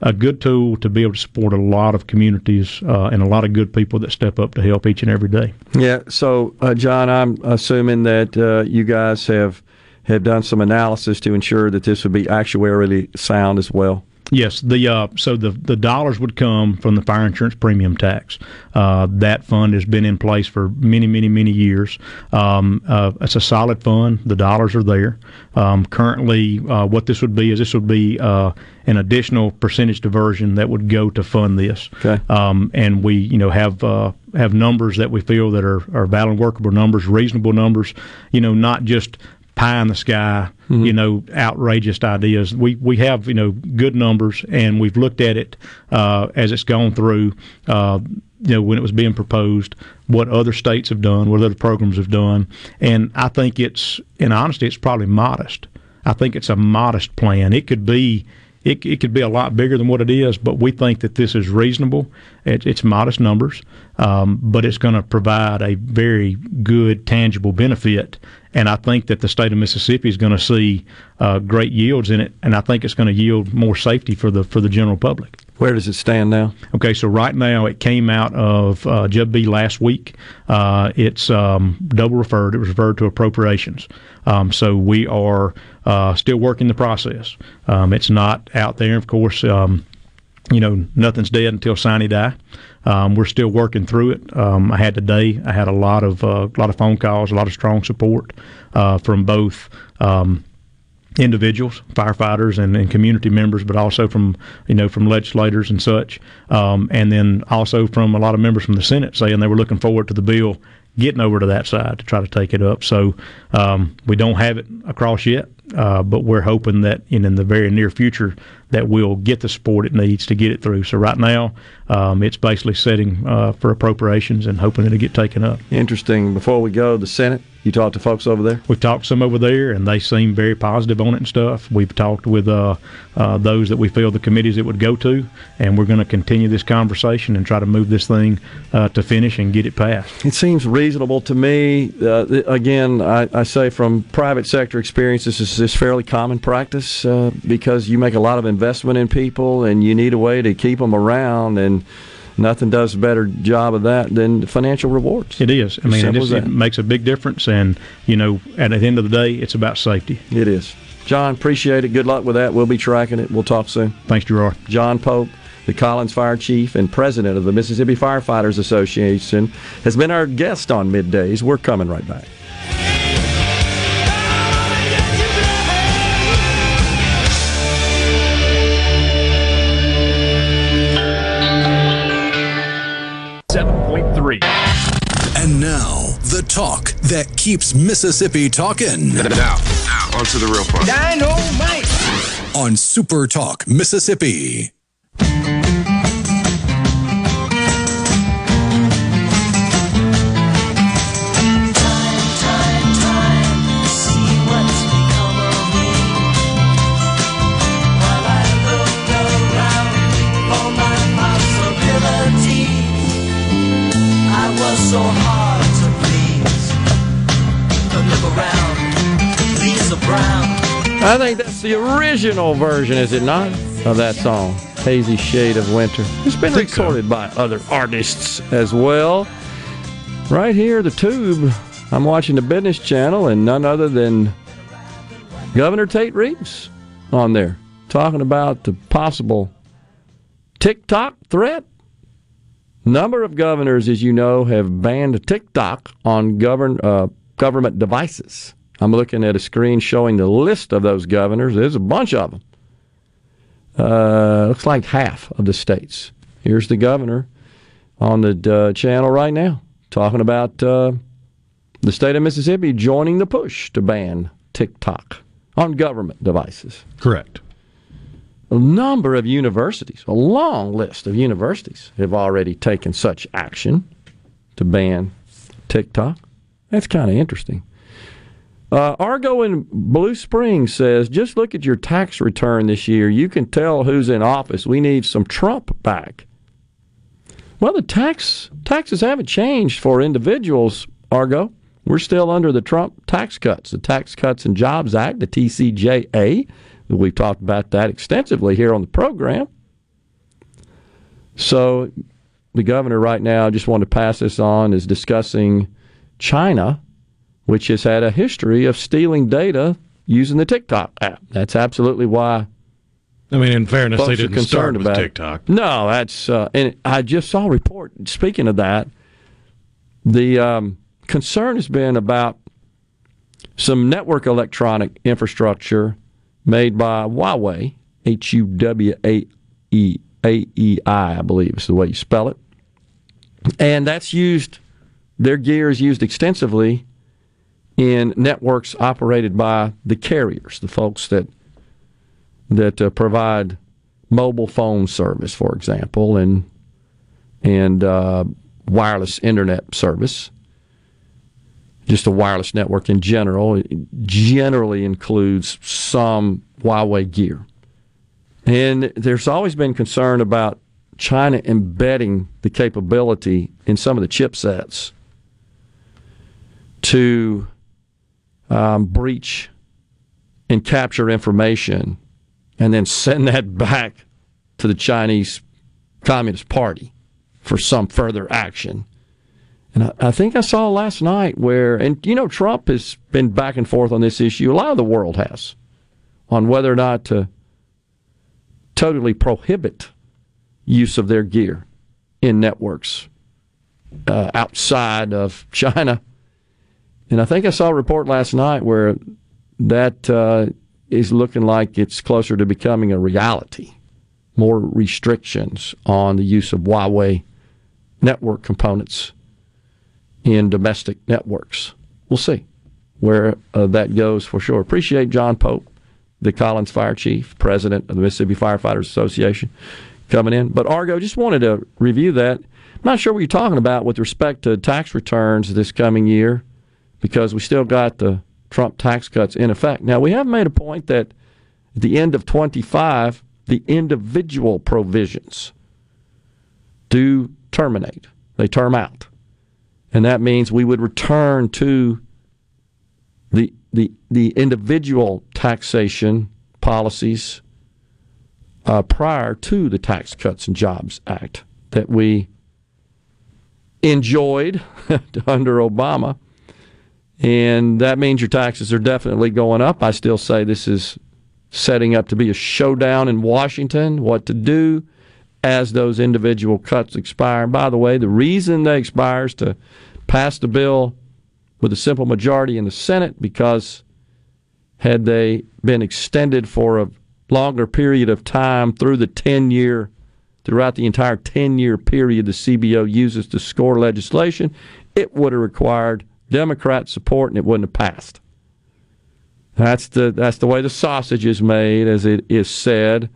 a good tool to be able to support a lot of communities uh, and a lot of good people that step up to help each and every day. Yeah. So, uh, John, I'm assuming that uh, you guys have have done some analysis to ensure that this would be actuarially sound as well. Yes, the uh, so the the dollars would come from the fire insurance premium tax. Uh, that fund has been in place for many, many, many years. Um, uh, it's a solid fund. The dollars are there. Um, currently, uh, what this would be is this would be uh, an additional percentage diversion that would go to fund this. Okay. Um, and we, you know, have uh, have numbers that we feel that are are valid, workable numbers, reasonable numbers. You know, not just pie in the sky, mm-hmm. you know, outrageous ideas. We we have you know good numbers, and we've looked at it uh, as it's gone through. Uh, you know, when it was being proposed, what other states have done, what other programs have done, and I think it's, in honesty, it's probably modest. I think it's a modest plan. It could be it, it could be a lot bigger than what it is, but we think that this is reasonable. It, it's modest numbers, um, but it's going to provide a very good, tangible benefit. And I think that the state of Mississippi is going to see uh, great yields in it, and I think it's going to yield more safety for the for the general public. Where does it stand now? Okay, so right now it came out of uh, Jub B last week. Uh, it's um, double referred. It was referred to appropriations. Um, so we are uh, still working the process. Um, it's not out there, of course. Um, you know, nothing's dead until sine die. Um, we're still working through it. Um, I had today. I had a lot of uh, a lot of phone calls, a lot of strong support uh, from both um, individuals, firefighters, and, and, community members, but also from you know from legislators and such, um, and then also from a lot of members from the Senate saying they were looking forward to the bill getting over to that side to try to take it up. So um, we don't have it across yet, uh, but we're hoping that in, in the very near future that we'll get the support it needs to get it through. So right now, um, it's basically setting uh, for appropriations and hoping it'll get taken up. Interesting. Before we go, the Senate. You talked to folks over there. We've talked some over there, and they seem very positive on it and stuff. We've talked with uh, uh, those that we feel the committees it would go to, and we're going to continue this conversation and try to move this thing uh, to finish and get it passed. It seems reasonable to me. Uh, again, I, I, say from private sector experience, this is, this fairly common practice uh, because you make a lot of investment in people, and you need a way to keep them around and nothing does a better job of that than financial rewards. It is. I mean, it, it makes a big difference, and you know, at the end of the day, it's about safety. It is. John, appreciate it. Good luck with that. We'll be tracking it. We'll talk soon. Thanks, Gerard. John Pope, the Collins Fire Chief and President of the Mississippi Firefighters Association, has been our guest on middays. We're coming right back. Talk that keeps Mississippi talking. Now, now, on to the real part. Dynamite! On Super Talk, Mississippi. I think that's the original version, is it not, of that song, Hazy Shade of Winter. It's been recorded so. by other artists as well. Right here, the tube, I'm watching the business channel, and none other than Governor Tate Reeves on there talking about the possible TikTok threat. Number of governors, as you know, have banned TikTok on govern, uh, government devices. I'm looking at a screen showing the list of those governors. There's a bunch of them. Uh, looks like half of the states. Here's the governor on the uh, channel right now talking about uh, the state of Mississippi joining the push to ban TikTok on government devices. Correct. A number of universities, a long list of universities, have already taken such action to ban TikTok. That's kind of interesting. Uh, Argo in Blue Springs says, just look at your tax return this year. You can tell who's in office. We need some Trump back. Well, the tax taxes haven't changed for individuals, Argo. We're still under the Trump tax cuts, the Tax Cuts and Jobs Act, the TCJA. We've talked about that extensively here on the program. So the governor right now, I just want to pass this on, is discussing China which has had a history of stealing data using the TikTok app. That's absolutely why I mean, in fairness, they didn't concerned start with about it. TikTok. No, that's uh, and I just saw a report. Speaking of that, the um, concern has been about some network electronic infrastructure made by Huawei, H U W A E A E I, I believe is the way you spell it, and that's used. Their gear is used extensively in networks operated by the carriers, the folks that that uh, provide mobile phone service, for example, and and uh, wireless internet service. Just a wireless network in general generally includes some Huawei gear, and there's always been concern about China embedding the capability in some of the chipsets to um, breach and capture information and then send that back to the Chinese Communist Party for some further action. And I, I, think I saw last night where, and you know, Trump has been back and forth on this issue. A lot of the world has on whether or not to totally prohibit use of their gear in networks uh, outside of China. And I think I saw a report last night where that uh, is looking like it's closer to becoming a reality. More restrictions on the use of Huawei network components in domestic networks. We'll see where uh, that goes for sure. Appreciate John Pope, the Collins Fire Chief, President of the Mississippi Firefighters Association, coming in. But Argo, just wanted to review that. I'm not sure what you're talking about with respect to tax returns this coming year because we still got the Trump tax cuts in effect. Now, we have made a point that at the end of 25, the individual provisions do terminate, they term out. And that means we would return to the, the, the individual taxation policies uh, prior to the Tax Cuts and Jobs Act that we enjoyed under Obama and that means your taxes are definitely going up. I still say this is setting up to be a showdown in Washington, what to do as those individual cuts expire. And by the way, the reason they expire is to pass the bill with a simple majority in the Senate because had they been extended for a longer period of time through the 10 year throughout the entire 10 year period the CBO uses to score legislation, it would have required Democrat support and it wouldn't have passed. That's the that's the way the sausage is made, as it is said.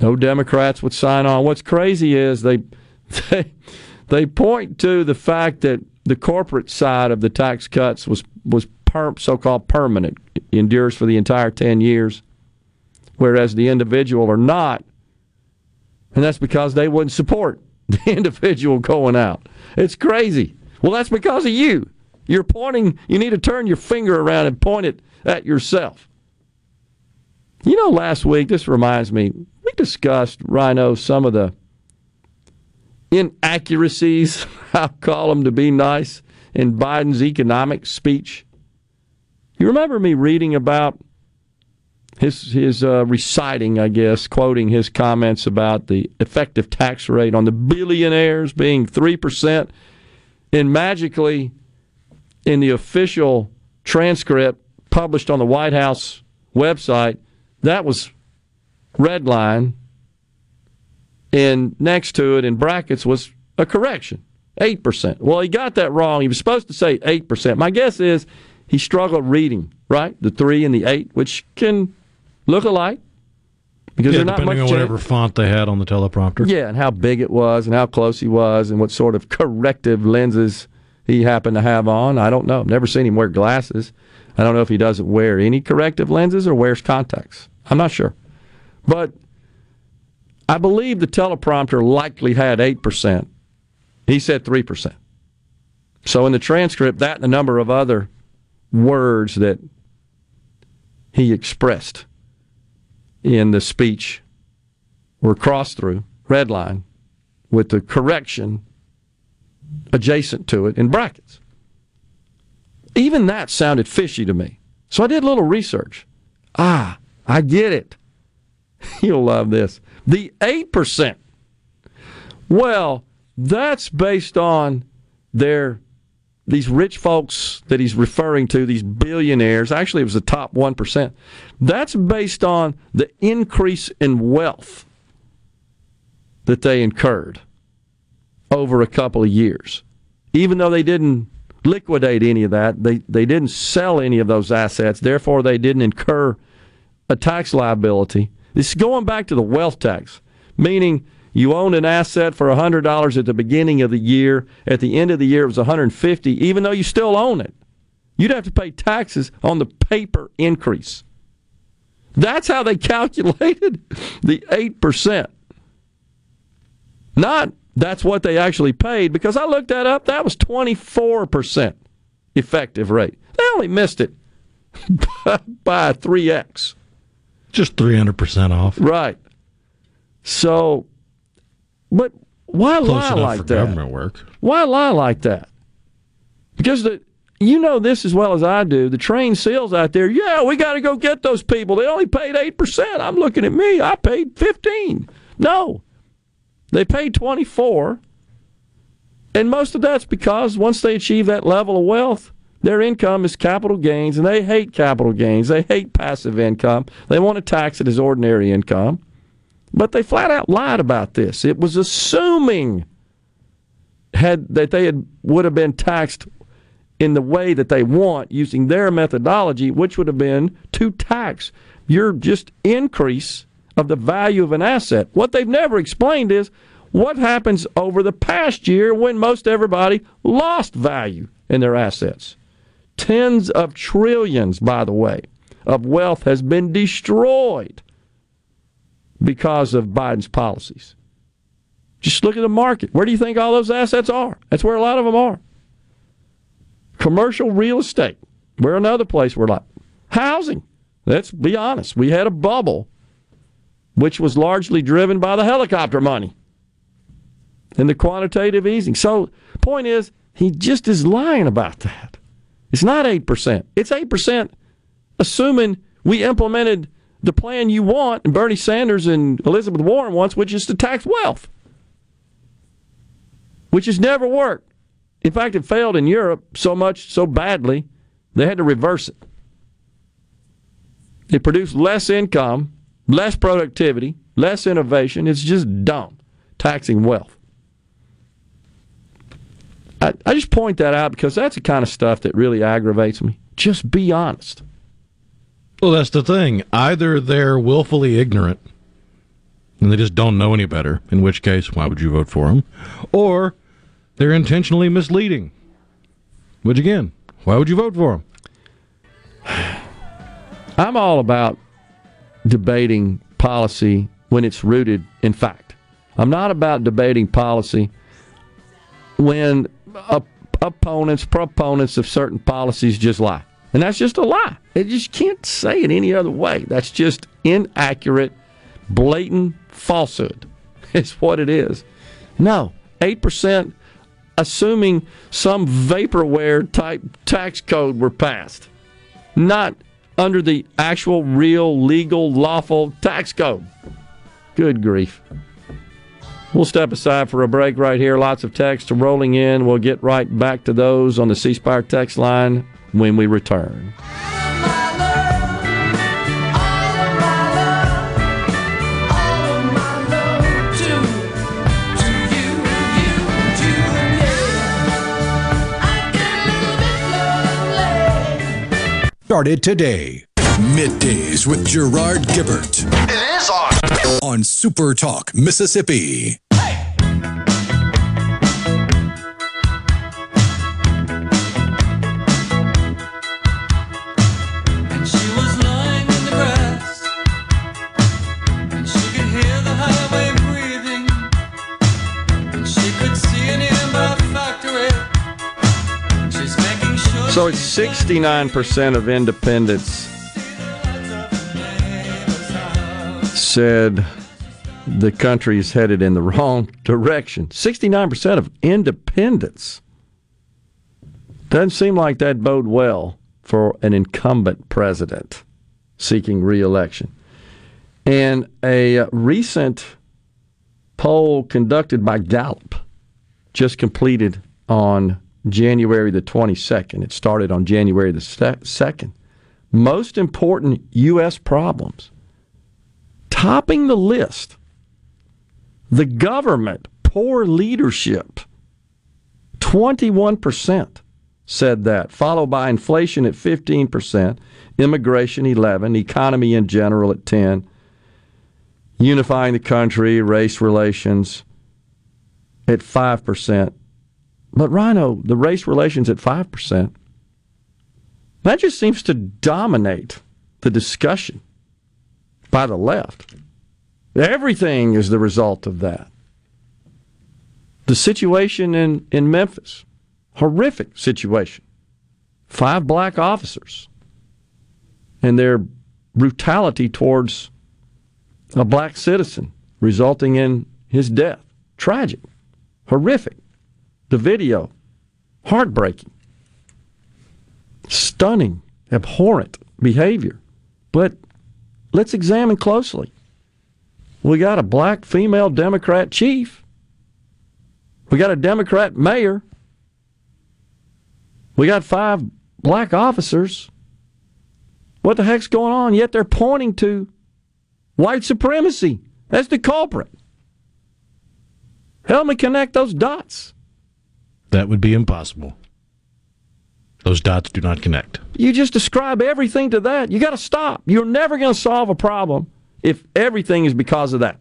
No Democrats would sign on. What's crazy is they they, they point to the fact that the corporate side of the tax cuts was was per, so-called permanent, endures for the entire ten years, whereas the individual are not, and that's because they wouldn't support the individual going out. It's crazy. Well, that's because of you. You're pointing, you need to turn your finger around and point it at yourself. You know, last week, this reminds me, we discussed, Rhino, some of the inaccuracies, I'll call them to be nice, in Biden's economic speech. You remember me reading about his his uh, reciting, I guess, quoting his comments about the effective tax rate on the billionaires being three percent and magically, in the official transcript published on the White House website, that was red line. And next to it in brackets was a correction 8%. Well, he got that wrong. He was supposed to say 8%. My guess is he struggled reading, right? The 3 and the 8, which can look alike because yeah, they're not depending on whatever font they had on the teleprompter. Yeah, and how big it was, and how close he was, and what sort of corrective lenses he happened to have on. I don't know. Never seen him wear glasses. I don't know if he doesn't wear any corrective lenses or wears contacts. I'm not sure, but I believe the teleprompter likely had eight percent. He said three percent. So in the transcript, that and a number of other words that he expressed in the speech were crossed through, red line, with the correction adjacent to it in brackets. Even that sounded fishy to me. So I did a little research. Ah, I get it. You'll love this. The 8%. Well, that's based on their these rich folks that he's referring to, these billionaires. Actually, it was the top 1%. That's based on the increase in wealth that they incurred over a couple of years. Even though they didn't liquidate any of that, they, they didn't sell any of those assets, therefore, they didn't incur a tax liability. This is going back to the wealth tax, meaning you owned an asset for $100 at the beginning of the year. At the end of the year, it was 150 even though you still own it. You'd have to pay taxes on the paper increase. That's how they calculated the 8%. Not that's what they actually paid, because I looked that up. That was 24% effective rate. They only missed it by 3x. Just 300% off. Right. So, but why Close lie like that? government work. Why lie like that? Because the you know this as well as I do. The trained seals out there, yeah, we got to go get those people. They only paid eight percent. I'm looking at me. I paid fifteen. No, they paid twenty four, and most of that's because once they achieve that level of wealth, their income is capital gains, and they hate capital gains. They hate passive income. They want to tax it as ordinary income. But they flat out lied about this. It was assuming had that they had would have been taxed in the way that they want using their methodology, which would have been to tax your just increase of the value of an asset. What they've never explained is what happens over the past year when most everybody lost value in their assets. Tens of trillions, by the way, of wealth has been destroyed because of Biden's policies. Just look at the market. Where do you think all those assets are? That's where a lot of them are. Commercial real estate. We're another place we're like housing. Let's be honest. We had a bubble which was largely driven by the helicopter money and the quantitative easing. So, point is, he just is lying about that. It's not 8%. It's 8% assuming we implemented the plan you want and Bernie Sanders and Elizabeth Warren wants, which is to tax wealth, which has never worked. In fact, it failed in Europe so much, so badly, they had to reverse it. It produced less income, less productivity, less innovation. It's just dumb, taxing wealth. I, I just point that out because that's the kind of stuff that really aggravates me. Just be honest. Well, that's the thing. Either they're willfully ignorant and they just don't know any better, in which case, why would you vote for them? Or they're intentionally misleading, which again, why would you vote for them? I'm all about debating policy when it's rooted in fact. I'm not about debating policy when op- opponents, proponents of certain policies just lie. And that's just a lie. They just can't say it any other way. That's just inaccurate, blatant falsehood, It's what it is. No, 8%, assuming some vaporware type tax code were passed, not under the actual, real, legal, lawful tax code. Good grief. We'll step aside for a break right here. Lots of texts rolling in. We'll get right back to those on the C Spire text line when we return. Started today. Middays with Gerard Gibert. It is on. On Super Talk, Mississippi. So it's 69% of independents said the country is headed in the wrong direction. 69% of independents. Doesn't seem like that bode well for an incumbent president seeking reelection. And a uh, recent poll conducted by Gallup just completed on January the 22nd. It started on January the 2nd. Most important U.S. problems. Topping the list, the government, poor leadership. 21% said that, followed by inflation at 15%, immigration 11, economy in general at 10, unifying the country, race relations at 5%. But Rhino, the race relations at 5%, that just seems to dominate the discussion by the left. Everything is the result of that. The situation in, in Memphis, horrific situation. Five black officers and their brutality towards a black citizen, resulting in his death. Tragic, horrific. The video, heartbreaking, stunning, abhorrent behavior. But let's examine closely. We got a black female Democrat chief. We got a Democrat mayor. We got five black officers. What the heck's going on? Yet they're pointing to white supremacy as the culprit. Help me connect those dots. That would be impossible. Those dots do not connect. You just describe everything to that. You got to stop. You're never going to solve a problem if everything is because of that.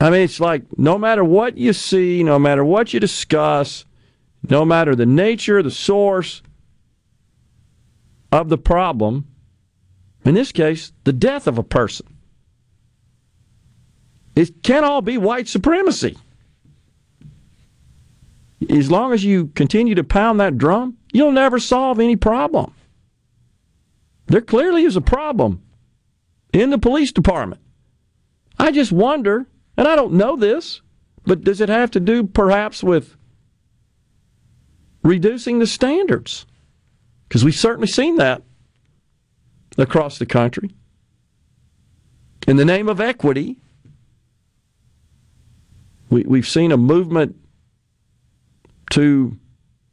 I mean, it's like no matter what you see, no matter what you discuss, no matter the nature, the source of the problem, in this case, the death of a person, it can't all be white supremacy. As long as you continue to pound that drum, you'll never solve any problem. There clearly is a problem in the police department. I just wonder, and I don't know this, but does it have to do perhaps with reducing the standards? Because we've certainly seen that across the country. In the name of equity, we, we've seen a movement to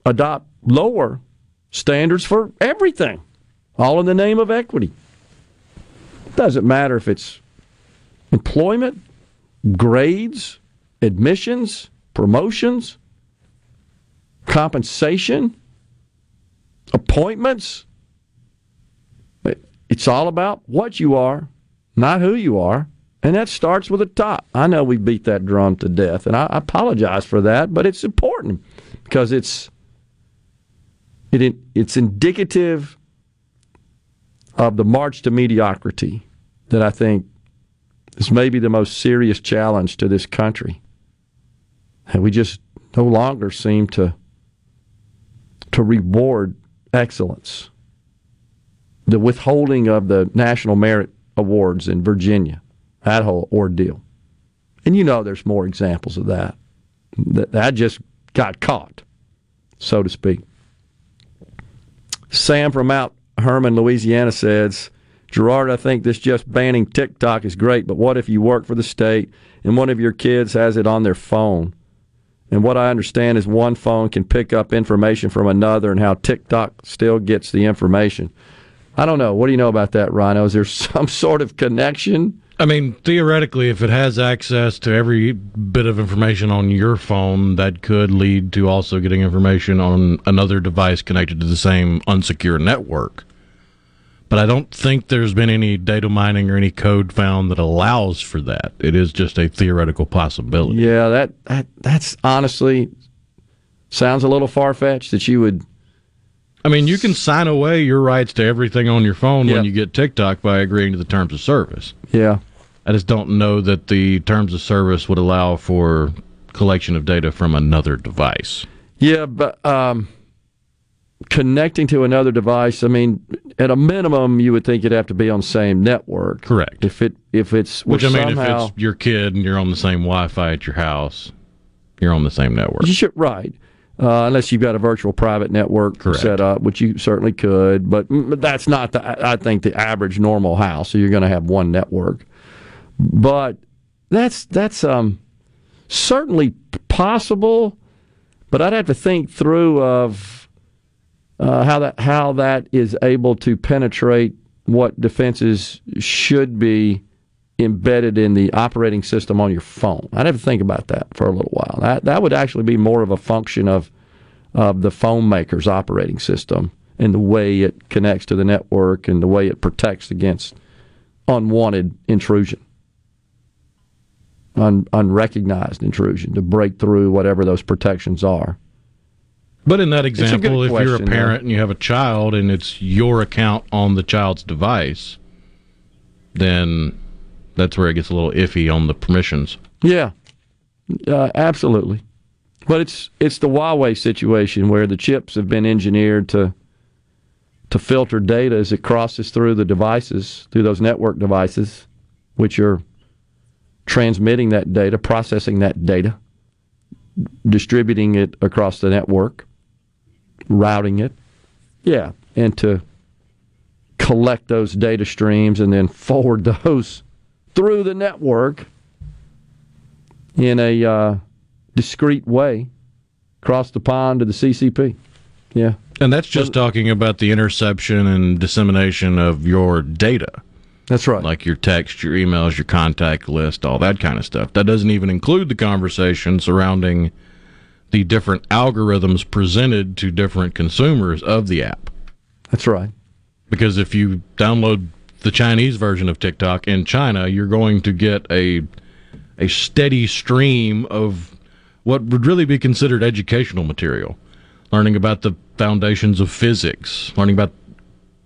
adopt lower standards for everything, all in the name of equity. Doesn't matter if it's employment, grades, admissions, promotions, compensation, appointments. It's all about what you are, not who you are. And that starts with the top. I know we beat that drum to death, and I apologize for that, but it's important because it's it it's indicative of the march to mediocrity that I think is maybe the most serious challenge to this country. And we just no longer seem to to reward excellence. The withholding of the National Merit Awards in Virginia, that whole ordeal. And you know there's more examples of that. That just got caught, so to speak. Sam from Mount Hermon, Louisiana says, Gerard, I think this just banning TikTok is great, but what if you work for the state and one of your kids has it on their phone? And what I understand is one phone can pick up information from another and how TikTok still gets the information. I don't know. What do you know about that, Rhino? Is there some sort of connection? I mean, theoretically, if it has access to every bit of information on your phone, that could lead to also getting information on another device connected to the same unsecure network. But I don't think there's been any data mining or any code found that allows for that. It is just a theoretical possibility. Yeah, that, that that's honestly sounds a little far fetched that you would. I mean, you can sign away your rights to everything on your phone Yeah. when you get TikTok by agreeing to the terms of service. Yeah, I just don't know that the terms of service would allow for collection of data from another device. yeah, but um, connecting to another device. I mean, at a minimum, you would think it'd have to be on the same network. Correct. If it if it's Which I mean, somehow, if it's your kid and you're on the same Wi-Fi at your house, you're on the same network. You should, right. uh, unless you've got a virtual private network Correct. set up, which you certainly could. But mm, that's not the I think the average normal house. So you're going to have one network. But that's that's um, certainly possible. But I'd have to think through of uh, how that how that is able to penetrate what defenses should be embedded in the operating system on your phone. I'd have to think about that for a little while. That that would actually be more of a function of of the phone maker's operating system and the way it connects to the network and the way it protects against unwanted intrusion. Un, unrecognized intrusion to break through whatever those protections are. But in that example, if you're a question, parent and you have a child and it's your account on the child's device, then that's where it gets a little iffy on the permissions. Yeah, uh, absolutely. But it's it's the Huawei situation where the chips have been engineered to to filter data as it crosses through the devices, through those network devices, which are transmitting that data, processing that data, distributing it across the network, routing it. Yeah, and to collect those data streams and then forward those through the network in a uh, discreet way across the pond to the CCP. Yeah. And that's just talking about the interception and dissemination of your data, That's right. like your text, your emails, your contact list, all that kind of stuff. That doesn't even include the conversation surrounding the different algorithms presented to different consumers of the app. That's right. Because if you download the Chinese version of TikTok in China, you're going to get a a steady stream of what would really be considered educational material. Learning about the foundations of physics, learning about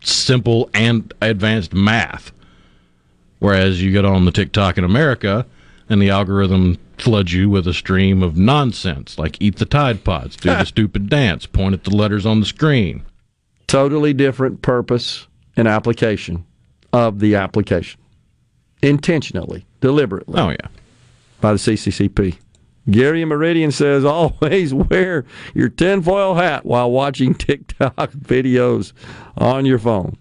simple and advanced math. Whereas you get on the TikTok in America and the algorithm floods you with a stream of nonsense like eat the Tide Pods, do the stupid dance, point at the letters on the screen. Totally different purpose and application of the application. Intentionally, deliberately. Oh, yeah. by the CCCP. Gary Meridian says always wear your tinfoil hat while watching TikTok videos on your phone.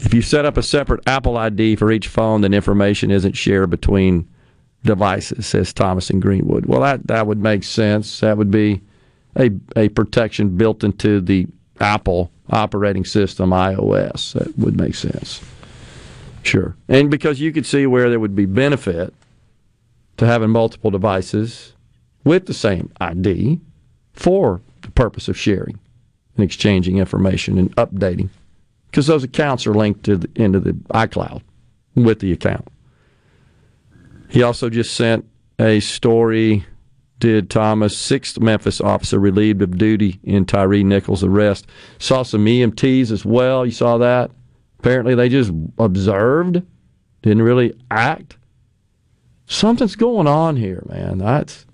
If you set up a separate Apple ID for each phone, then information isn't shared between devices, says Thomas and Greenwood. Well, that, that would make sense. That would be a, a protection built into the Apple operating system, iOS. That would make sense. Sure. And because you could see where there would be benefit to having multiple devices with the same ID for the purpose of sharing and exchanging information and updating. Because those accounts are linked to the, into the iCloud with the account. He also just sent a story. Did Thomas, sixth Memphis officer relieved of duty in Tyre Nichols' arrest? Saw some EMTs as well. You saw that? Apparently, they just observed, didn't really act. Something's going on here, man. That's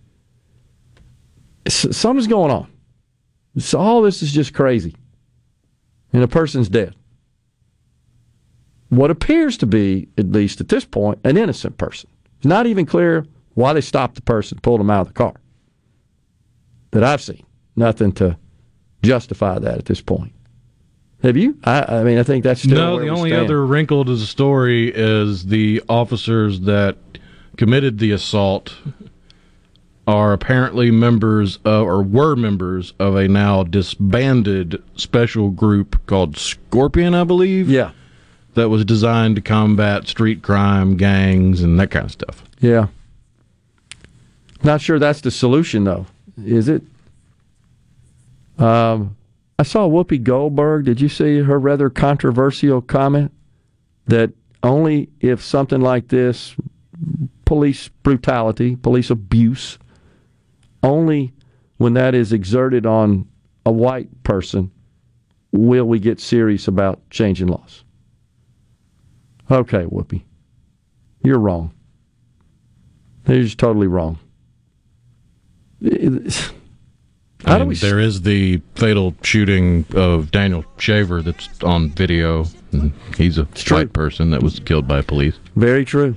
something's going on. So all this is just crazy, and a person's dead. What appears to be, at least at this point, an innocent person. It's not even clear why they stopped the person, pulled him out of the car. That I've seen, nothing to justify that at this point. Have you? I, I mean, I think that's still no, the only stand. other wrinkle to the story is the officers that committed the assault are apparently members of, or were members of a now disbanded special group called Scorpion, I believe. Yeah, That was designed to combat street crime, gangs, and that kind of stuff. yeah. Not sure that's the solution, though. Is it? Um, I saw Whoopi Goldberg. Did you see her rather controversial comment that only if something like this, police brutality, police abuse, only when that is exerted on a white person will we get serious about changing laws. Okay, Whoopi, you're wrong. You're just totally wrong. How And there is the fatal shooting of Daniel Shaver that's on video. He's a true. white person that was killed by police. Very true.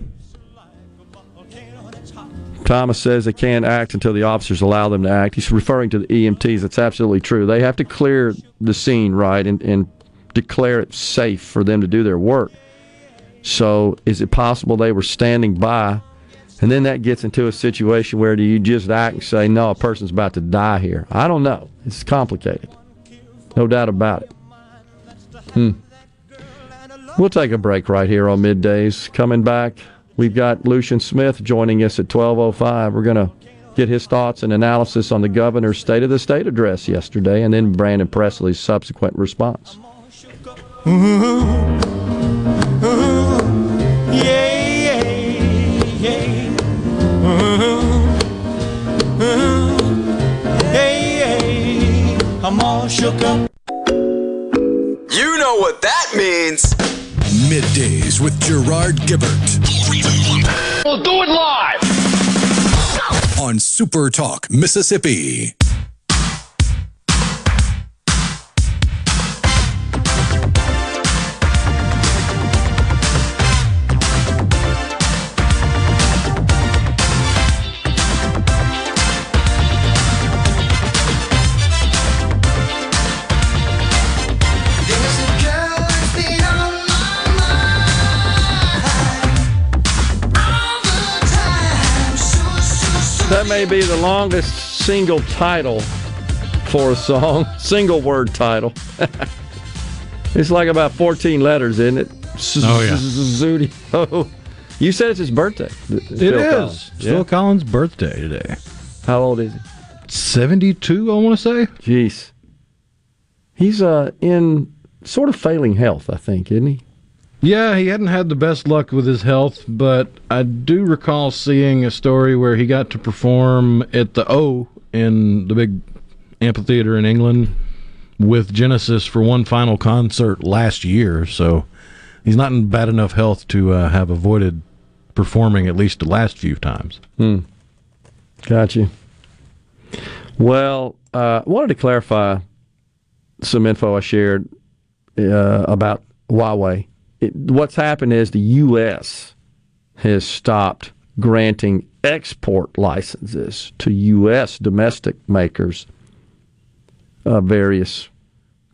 Thomas says they can't act until the officers allow them to act. He's referring to the EMTs. That's absolutely true. They have to clear the scene, right, and, and declare it safe for them to do their work. So, is it possible they were standing by, and then that gets into a situation where do you just act and say, no, a person's about to die here? I don't know. It's complicated. No doubt about it. Hmm. We'll take a break right here on middays. Coming back, we've got Lucien Smith joining us at 12:05. We're going to get his thoughts and analysis on the governor's State of the State address yesterday, and then Brandon Presley's subsequent response. I'm all shook up. You know what that means. Middays with Gerard Gibert. We'll do it live. On Super Talk, Mississippi. That may be the longest single title for a song, single word title. it's like about 14 letters, isn't it? Oh, yeah. Zudio. You said it's his birthday. It is. Phil. Collins' birthday today. How old is he? 72, I want to say. Jeez. He's uh, in sort of failing health, I think, isn't he? Yeah, he hadn't had the best luck with his health, but I do recall seeing a story where he got to perform at the O in the big amphitheater in England with Genesis for one final concert last year. So he's not in bad enough health to uh, have avoided performing at least the last few times. Hmm. Well, uh, I wanted to clarify some info I shared uh, about Huawei. It, what's happened is the U.S. has stopped granting export licenses to U.S. domestic makers of various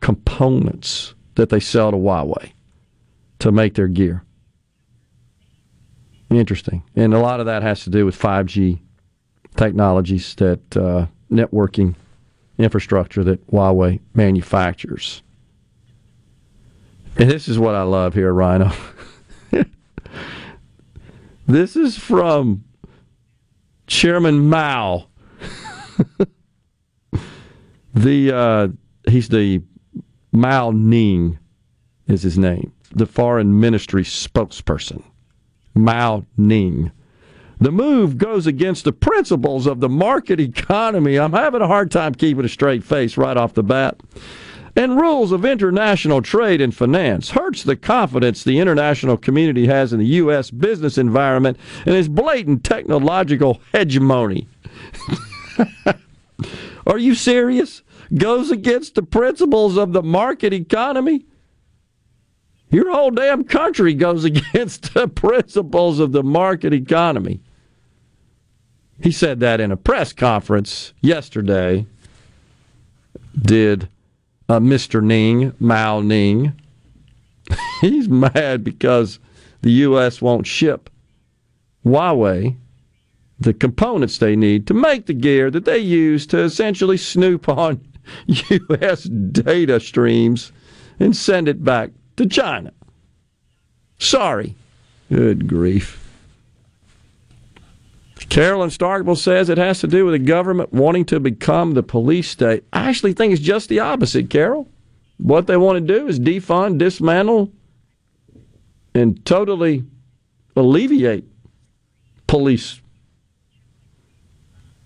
components that they sell to Huawei to make their gear. Interesting. And a lot of that has to do with 5G technologies that uh, networking infrastructure that Huawei manufactures. And this is what I love here, Rhino. this is from Chairman Mao. the uh, he's the Mao Ning is his name, the foreign ministry spokesperson. Mao Ning. The move goes against the principles of the market economy. I'm having a hard time keeping a straight face right off the bat. And rules of international trade and finance hurts the confidence the international community has in the U.S. business environment and its blatant technological hegemony. Are you serious? Goes against the principles of the market economy? Your whole damn country goes against the principles of the market economy. He said that in a press conference yesterday. Did uh, Mr. Ning, Mao Ning. He's mad because the U.S. won't ship Huawei the components they need to make the gear that they use to essentially snoop on U.S. data streams and send it back to China. Sorry. Good grief. Carolyn Starkville says it has to do with the government wanting to become the police state. I actually think it's just the opposite, Carol. What they want to do is defund, dismantle, and totally alleviate police.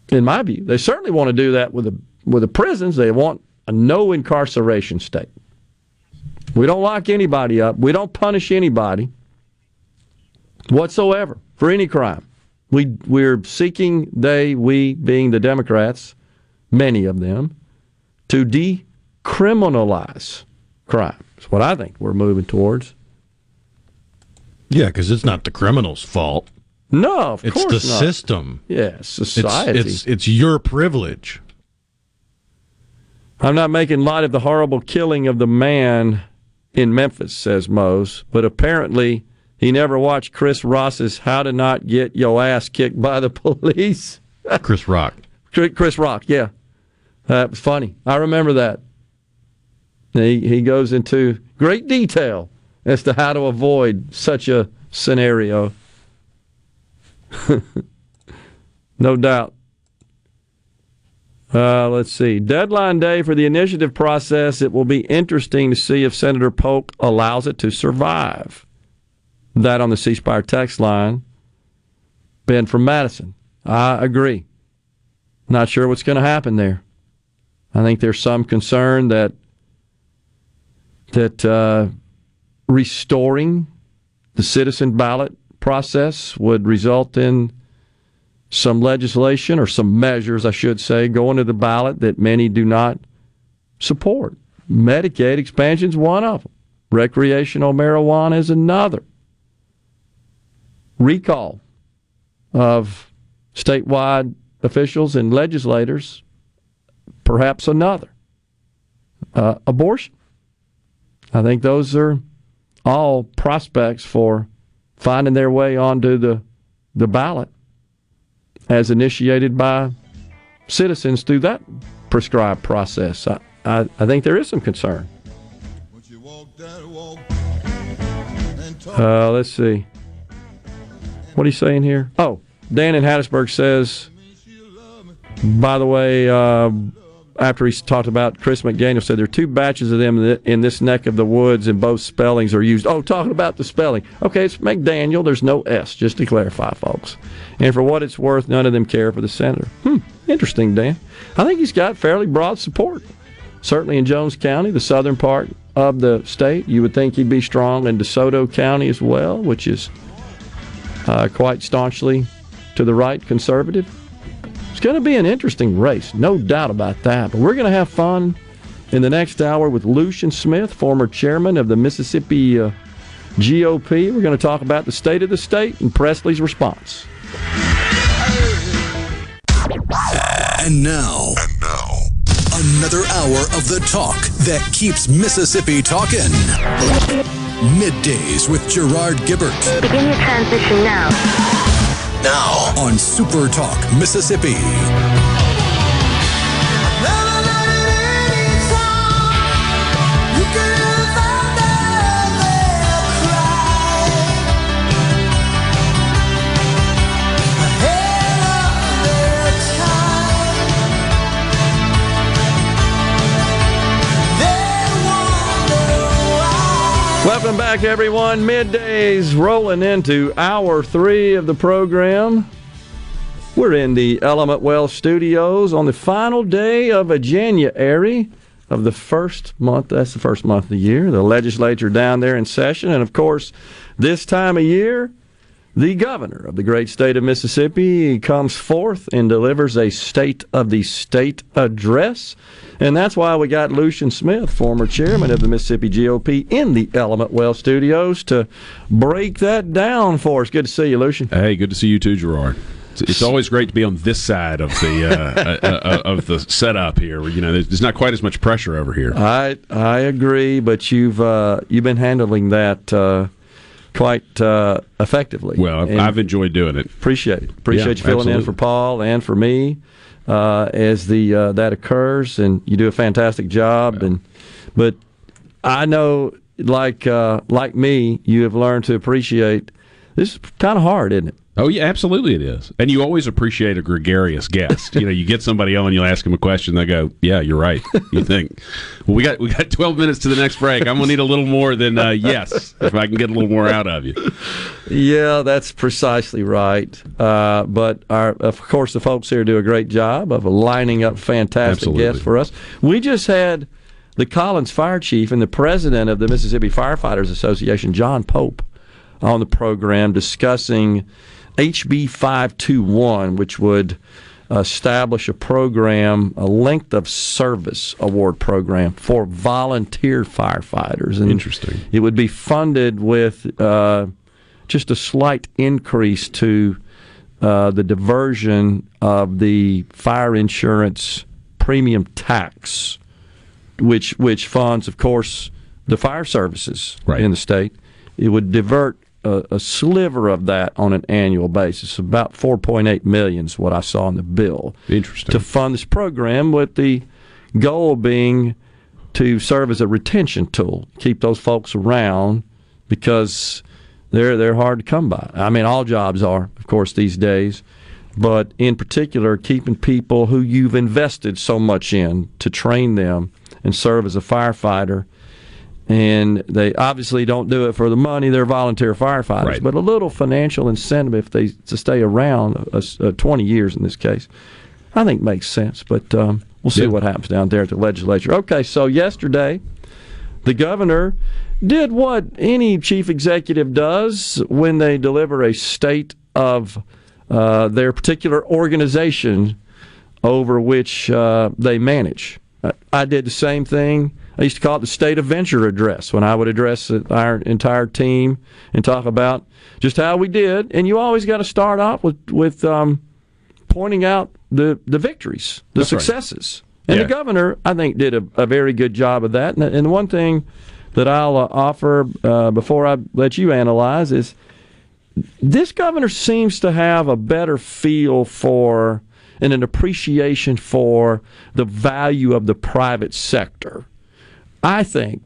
In my view, they certainly want to do that with the with the prisons. They want a no incarceration state. We don't lock anybody up. We don't punish anybody whatsoever for any crime. We we're seeking they we being the Democrats, many of them, to decriminalize crime. That's what I think we're moving towards. Yeah, because it's not the criminal's fault. No, of course. It's course the not. system. Yeah, It's, society. it's it's your privilege. I'm not making light of the horrible killing of the man in Memphis, says Mose, but apparently he never watched Chris Ross's How to Not Get Your Ass Kicked by the Police. Chris Rock. Chris Rock, yeah. That was funny. I remember that. He, he goes into great detail as to how to avoid such a scenario. no doubt. Uh, let's see. Deadline day for the initiative process. It will be interesting to see if Senator Polk allows it to survive. That on the C Spire text line. Ben from Madison. I agree. Not sure what's going to happen there. I think there's some concern that that uh, restoring the citizen ballot process would result in some legislation or some measures, I should say, going to the ballot that many do not support. Medicaid expansion is one of them. Recreational marijuana is another. Recall of statewide officials and legislators, perhaps another. Uh, abortion. I think those are all prospects for finding their way onto the, the ballot as initiated by citizens through that prescribed process. I, I, I think there is some concern. Uh, let's see. What are you saying here? Oh, Dan in Hattiesburg says, by the way, uh, after he talked about Chris McDaniel, said there are two batches of them in in this neck of the woods, and both spellings are used. Oh, talking about the spelling. Okay, it's McDaniel. There's no S, just to clarify, folks. And for what it's worth, none of them care for the senator. Hmm, interesting, Dan. I think he's got fairly broad support. Certainly in Jones County, the southern part of the state. You would think he'd be strong in DeSoto County as well, which is uh, quite staunchly to the right conservative. It's going to be an interesting race, no doubt about that. But we're going to have fun in the next hour with Lucien Smith, former chairman of the Mississippi uh, GOP. We're going to talk about the state of the state and Presley's response. And now, and now, another hour of the talk that keeps Mississippi talking. Middays with Gerard Gibert. Begin your transition now. Now on Super Talk Mississippi. Back, everyone. Middays rolling into hour three of the program. We're in the Element Well studios on the final day of a January of the first month. That's the first month of the year. The legislature down there in session. And of course, this time of year, the governor of the great state of Mississippi comes forth and delivers a State of the State address. And that's why we got Lucien Smith, former chairman of the Mississippi GOP, in the Element Well studios to break that down for us. Good to see you, Lucien. Hey, good to see you too, Gerard. It's, always great to be on this side of the uh, uh, uh, of the setup here. where, You know, there's, there's not quite as much pressure over here. I I agree, but you've uh, you've been handling that uh, quite uh, effectively. Well, I've, And I've enjoyed doing it. appreciate it. Appreciate Yeah, you filling in for Paul and for me uh, as the uh, that occurs, and you do a fantastic job. And but I know, like uh, like me, you have learned to appreciate. This is kind of hard, isn't it? Oh yeah, absolutely it is. And you always appreciate a gregarious guest. you know, you get somebody on, you'll ask them a question, they go, "Yeah, you're right." You think, "Well, we got we got 12 minutes to the next break. I'm gonna need a little more than uh, yes, if I can get a little more out of you." Yeah, that's precisely right. Uh, but our, of course, the folks here do a great job of lining up fantastic Absolutely. guests for us. We just had the Collins Fire Chief and the president of the Mississippi Firefighters Association, John Pope, on the program discussing HB 521, which would establish a program, a length of service award program for volunteer firefighters. And Interesting. It would be funded with. Uh, just a slight increase to uh, the diversion of the fire insurance premium tax, which which funds, of course, the fire services in the state. It would divert a, a sliver of that on an annual basis. About 4.8 million is what I saw in the bill. Interesting. To fund this program, with the goal being to serve as a retention tool, keep those folks around because they're they're hard to come by. I mean, all jobs are, of course, these days, but in particular, keeping people who you've invested so much in to train them and serve as a firefighter. And they obviously don't do it for the money; they're volunteer firefighters. Right. But a little financial incentive if they to stay around, uh, uh, twenty years in this case, I think makes sense. But um, we'll see Yeah. what happens down there at the legislature. Okay, so yesterday, the governor did what any chief executive does when they deliver a state of uh, their particular organization over which uh, they manage. I, I did the same thing. I used to call it the state of venture address when I would address our entire team and talk about just how we did. And you always got to start off with with um, pointing out the the victories, the That's right. successes. And Yeah. the governor, I think, did a, a very good job of that. And, and the one thing that I'll uh, offer uh, before I let you analyze is this governor seems to have a better feel for and an appreciation for the value of the private sector. I think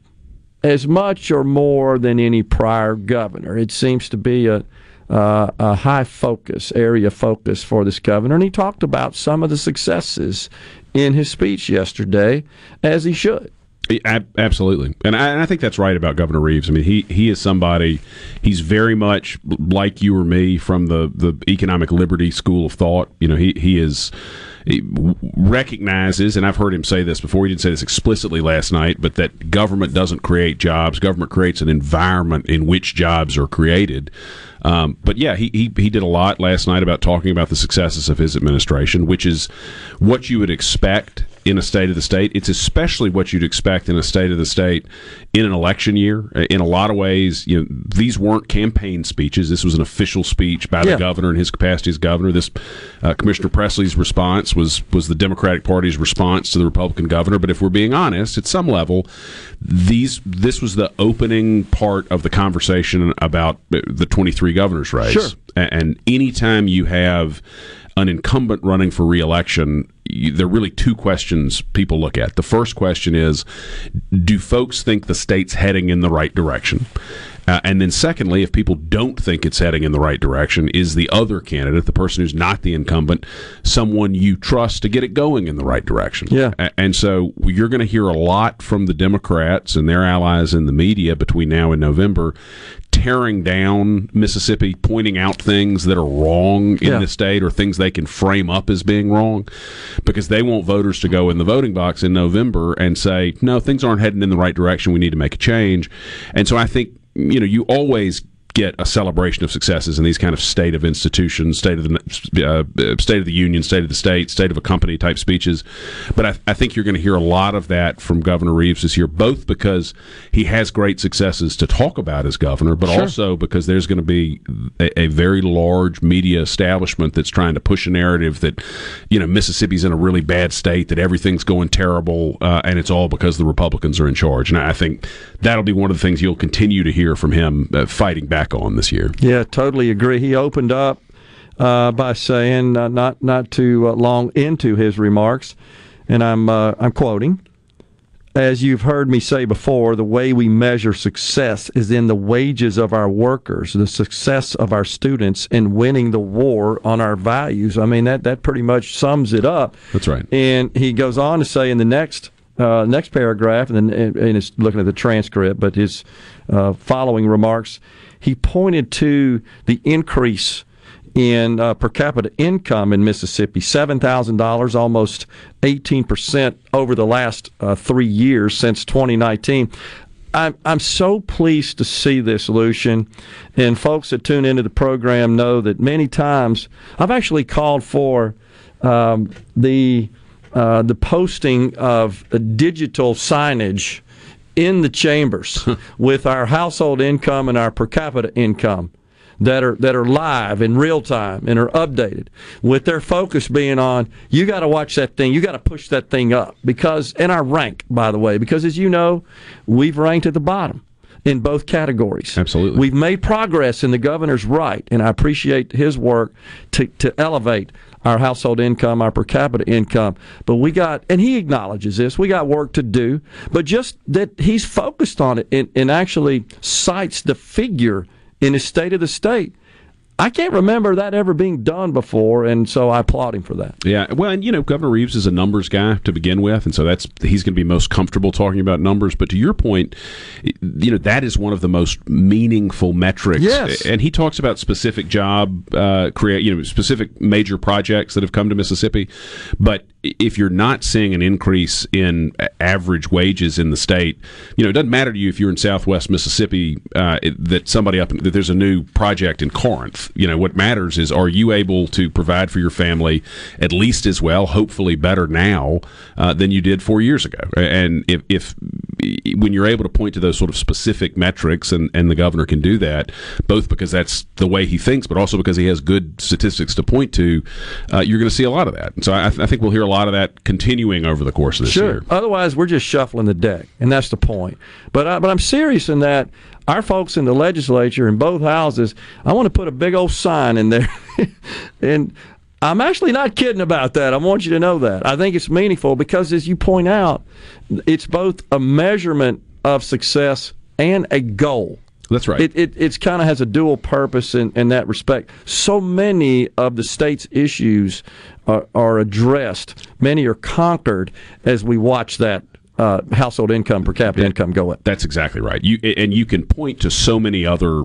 as much or more than any prior governor. It seems to be a uh, a high focus area focus for this governor, and he talked about some of the successes in his speech yesterday, as he should. Absolutely, and I, and I think that's right about Governor Reeves. I mean, he he is somebody. He's very much like you or me from the the economic liberty school of thought. You know, he he is. Recognizes, and I've heard him say this before. He didn't say this explicitly last night, but that government doesn't create jobs. Government creates an environment in which jobs are created. Um, but yeah, he, he he did a lot last night about talking about the successes of his administration, which is what you would expect in a state of the state. It's especially what you'd expect in a state of the state in an election year. In a lot of ways, you know, these weren't campaign speeches. This was an official speech by the Yeah. governor in his capacity as governor. This uh, Commissioner Presley's response was was the Democratic Party's response to the Republican governor. But if we're being honest, at some level, these this was the opening part of the conversation about the 23 governors race. Sure. And anytime you have an incumbent running for reelection, you, there are really two questions people look at. The first question is, do folks think the state's heading in the right direction? Uh, and then, secondly, if people don't think it's heading in the right direction, is the other candidate, the person who's not the incumbent, someone you trust to get it going in the right direction? Yeah. A- And so you're going to hear a lot from the Democrats and their allies in the media between now and November tearing down Mississippi, pointing out things that are wrong in Yeah. the state or things they can frame up as being wrong because they want voters to go in the voting box in November and say, no, things aren't heading in the right direction. We need to make a change. And so I think, you know, you always get a celebration of successes in these kind of state of institutions, state of the uh, state of the union, state of the state, state of a company type speeches. But I, I think you're going to hear a lot of that from Governor Reeves this year, both because he has great successes to talk about as governor, but Sure. also because there's going to be a, a very large media establishment that's trying to push a narrative that you know Mississippi's in a really bad state, that everything's going terrible, uh, and it's all because the Republicans are in charge. And I think that'll be one of the things you'll continue to hear from him uh, fighting back on this year. Yeah, totally agree. He opened up uh, by saying, uh, not not too uh, long into his remarks, and I'm uh, I'm quoting. As you've heard me say before, the way we measure success is in the wages of our workers, the success of our students, and winning the war on our values. I mean, that, that pretty much sums it up. That's right. And he goes on to say in the next uh, next paragraph, and, then, and and it's looking at the transcript, but his uh, following remarks, he pointed to the increase in uh, per capita income in Mississippi, seven thousand dollars, almost eighteen percent over the last uh, three years since 2019. I'm I'm so pleased to see this, Lucien, and folks that tune into the program know that many times I've actually called for um, the uh, the posting of digital signage in the chambers with our household income and our per capita income. that are that are live in real time and are updated with their focus being on you got to watch that thing you got to push that thing up because in our rank by the way because as you know we've ranked at the bottom in both categories Absolutely. we've made progress and the governor's right and i appreciate his work to, to elevate our household income our per capita income. But we got and he acknowledges this we got work to do. But just that he's focused on it and, and actually cites the figure in his state of the state I can't remember that ever being done before, and so I applaud him for that. Yeah, well, and you know, Governor Reeves is a numbers guy to begin with, and so that's he's going to be most comfortable talking about numbers. But to your point, you know, that is one of the most meaningful metrics. Yes. and he talks about specific job uh, create, you know, specific major projects that have come to Mississippi. But if you're not seeing an increase in average wages in the state, you know, it doesn't matter to you if you're in Southwest Mississippi uh, that somebody up that there's a new project in Corinth. You know, what matters is are you able to provide for your family at least as well, hopefully better now uh, than you did four years ago. And if, if when you're able to point to those sort of specific metrics, and, and the governor can do that, both because that's the way he thinks, but also because he has good statistics to point to, uh, you're going to see a lot of that. And so I, I think we'll hear a lot of that continuing over the course of this Sure. year. Otherwise, we're just shuffling the deck, and that's the point. But I, but I'm serious in that our folks in the legislature in both houses, I want to put a big old sign in there, and I'm actually not kidding about that. I want you to know that. I think it's meaningful because, as you point out, it's both a measurement of success and a goal. That's right. It, it it's kind of has a dual purpose in, in that respect. So many of the state's issues are, are addressed. Many are conquered as we watch that uh, household income per capita income go up. That's exactly right. You and you can point to so many other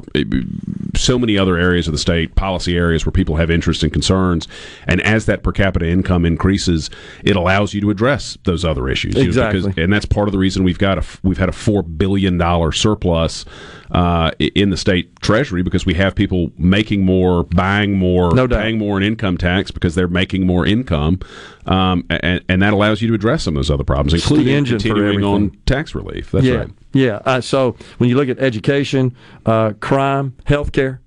so many other areas of the state, policy areas where people have interest and concerns, and as that per capita income increases, it allows you to address those other issues. you know, Exactly. because- and that's part of the reason we've got a we've had a four billion dollar surplus uh, in the state treasury because we have people making more, buying more, No doubt. paying more in income tax because they're making more income, um, and, and that allows you to address some of those other problems, including continuing on tax relief. That's yeah, right. yeah. Uh, so when you look at education, uh, crime, healthcare,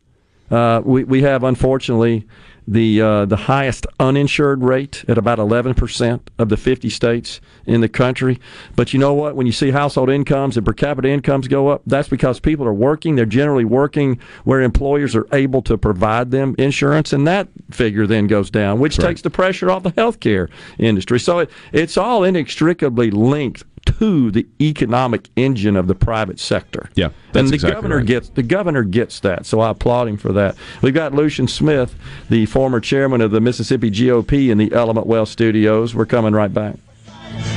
uh, we we have unfortunately the uh, the highest uninsured rate at about 11 percent of the 50 states in the country. But you know what? When you see household incomes and per capita incomes go up, that's because people are working. They're generally working where employers are able to provide them insurance, and that figure then goes down, which right. takes the pressure off the healthcare industry. So it, it's all inextricably linked to the economic engine of the private sector. Yeah, and the exactly governor right. gets the governor gets that. So I applaud him for that. We've got Lucien Smith, the former chairman of the Mississippi GOP in the Element Well Studios. We're coming right back.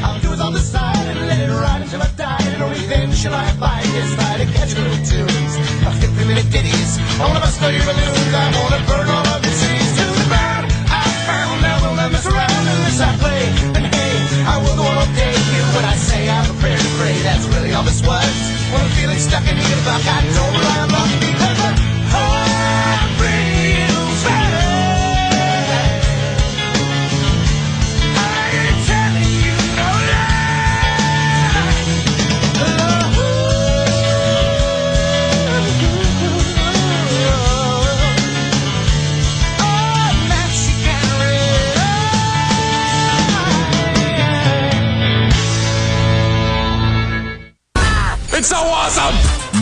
I'll do it on the side and let it ride until I die. And revenge shall I abide. Yes, try to catch little tunes. A 50 minute ditties. I wanna bust all your balloons. I wanna burn all of your cities to the ground. I found I will not mess around unless I play. And hey, I will go all day. Hear what I say. I'm prepared to pray. That's really all this was. When I'm feeling stuck in the buck, I don't rely on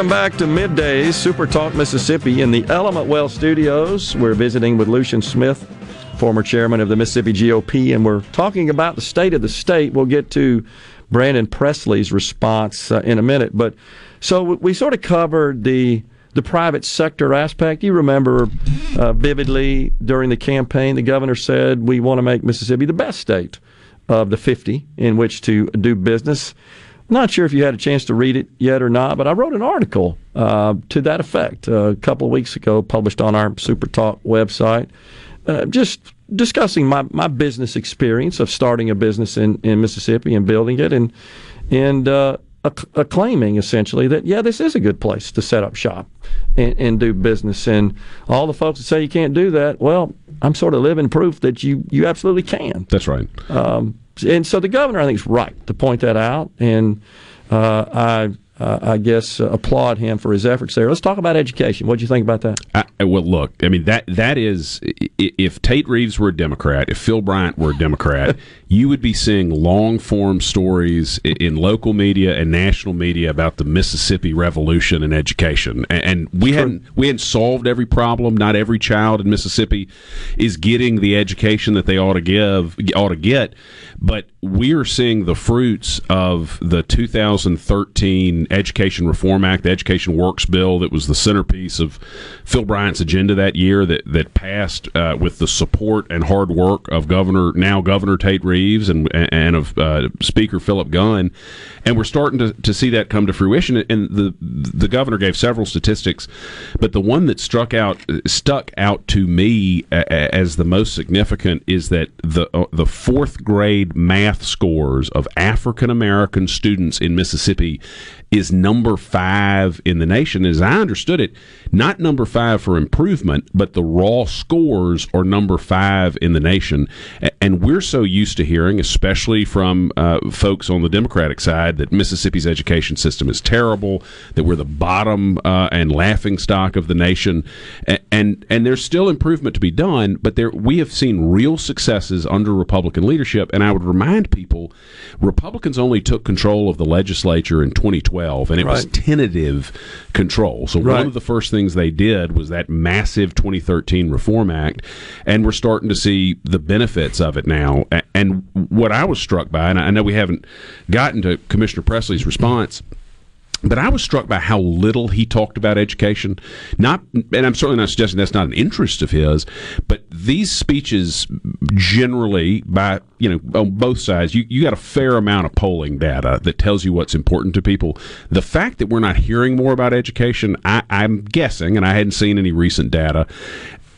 Welcome back to Middays, Super Talk Mississippi in the Element Well Studios. We're visiting with Lucien Smith, former chairman of the Mississippi GOP, and we're talking about the state of the state. We'll get to Brandon Presley's response uh, in a minute, but so we, sort of covered the the private sector aspect. You remember uh, vividly during the campaign, the governor said we want to make Mississippi the best state of the 50 in which to do business. Not sure if you had a chance to read it yet or not, but I wrote an article uh, to that effect uh, a couple of weeks ago, published on our Super Talk website. Uh, just discussing my, my business experience of starting a business in, in Mississippi and building it, and and uh, acclaiming essentially that yeah, this is a good place to set up shop and, and do business. And all the folks that say you can't do that, well, I'm sort of living proof that you you absolutely can. That's right. Um, and so the governor, I think, is right to point that out, and uh, I. Uh, I guess uh, applaud him for his efforts there. Let's talk about education. What do you think about that? I, well, look, I mean that that is if Tate Reeves were a Democrat, if Phil Bryant were a Democrat, you would be seeing long form stories in local media and national media about the Mississippi Revolution in education. And, and we hadn't we hadn't solved every problem. Not every child in Mississippi is getting the education that they ought to give ought to get, but we are seeing the fruits of the 2013 Education Reform Act, the Education Works Bill that was the centerpiece of Phil Bryant's agenda that year that that passed uh, with the support and hard work of Governor now Governor Tate Reeves and and of uh, Speaker Philip Gunn, and we're starting to, to see that come to fruition. And the the governor gave several statistics, but the one that struck out stuck out to me a- as the most significant is that the uh, the fourth grade math scores of African American students in Mississippi is number five in the nation. As I understood it, not number five for improvement, but the raw scores are number five in the nation. And we're so used to hearing, especially from uh, folks on the Democratic side, that Mississippi's education system is terrible, that we're the bottom uh, and laughing stock of the nation, A- and and there's still improvement to be done. But there we have seen real successes under Republican leadership, and I would remind people, Republicans only took control of the legislature in 2012, and it was tentative control. So Right. one of the first things they did was that massive 2013 Reform Act, and we're starting to see the benefits of it now. And what I was struck by, and I know we haven't gotten to Commissioner Presley's response. But I was struck by how little he talked about education. Not, and I'm certainly not suggesting that's not an interest of his, but these speeches generally, by you know, on both sides, you, you got a fair amount of polling data that tells you what's important to people. The fact that we're not hearing more about education, I, I'm guessing, and I hadn't seen any recent data.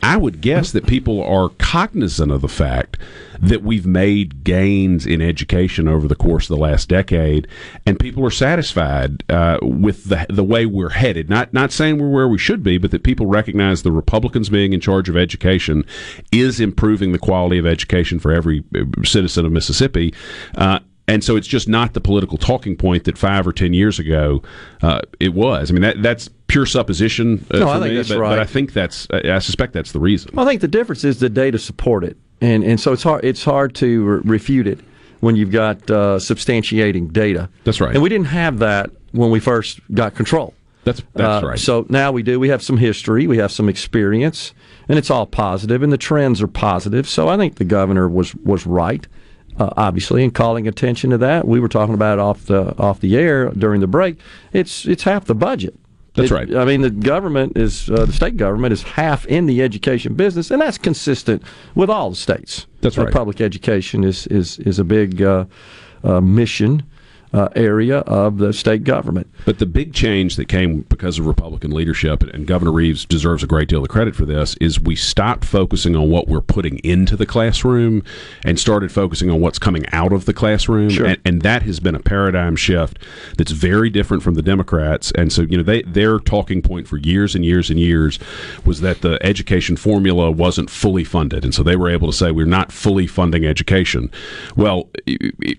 I would guess that people are cognizant of the fact that we've made gains in education over the course of the last decade, and people are satisfied uh, with the the way we're headed. Not not saying we're where we should be, but that people recognize the Republicans being in charge of education is improving the quality of education for every uh, citizen of Mississippi. Uh, and so it's just not the political talking point that five or ten years ago uh, it was. I mean, that that's pure supposition uh, No, I think me, that's but, right. but I think that's I suspect that's the reason. Well, I think the difference is the data support it, and and so it's hard it's hard to re- refute it when you've got uh, substantiating data. That's right. And we didn't have that when we first got control. That's that's Uh, right. So now we do. We have some history. We have some experience, and it's all positive, and the trends are positive. So I think the governor was was right, uh, obviously, and calling attention to that. We were talking about it off the off the air during the break. It's it's half the budget. That's It- right. I mean, the government is uh, the state government is half in the education business, and that's consistent with all the states. That's Uh, right. public education is is is a big uh, uh, mission uh, area of the state government. But the big change that came because of Republican leadership, and Governor Reeves deserves a great deal of credit for this, is we stopped focusing on what we're putting into the classroom and started focusing on what's coming out of the classroom. Sure. And, and that has been a paradigm shift that's very different from the Democrats. And so, you know, they their talking point for years and years and years was that the education formula wasn't fully funded. And so they were able to say we're not fully funding education. Well,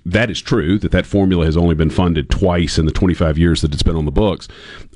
that is true that that formula has only been funded twice in the 25 years that it's been on the books.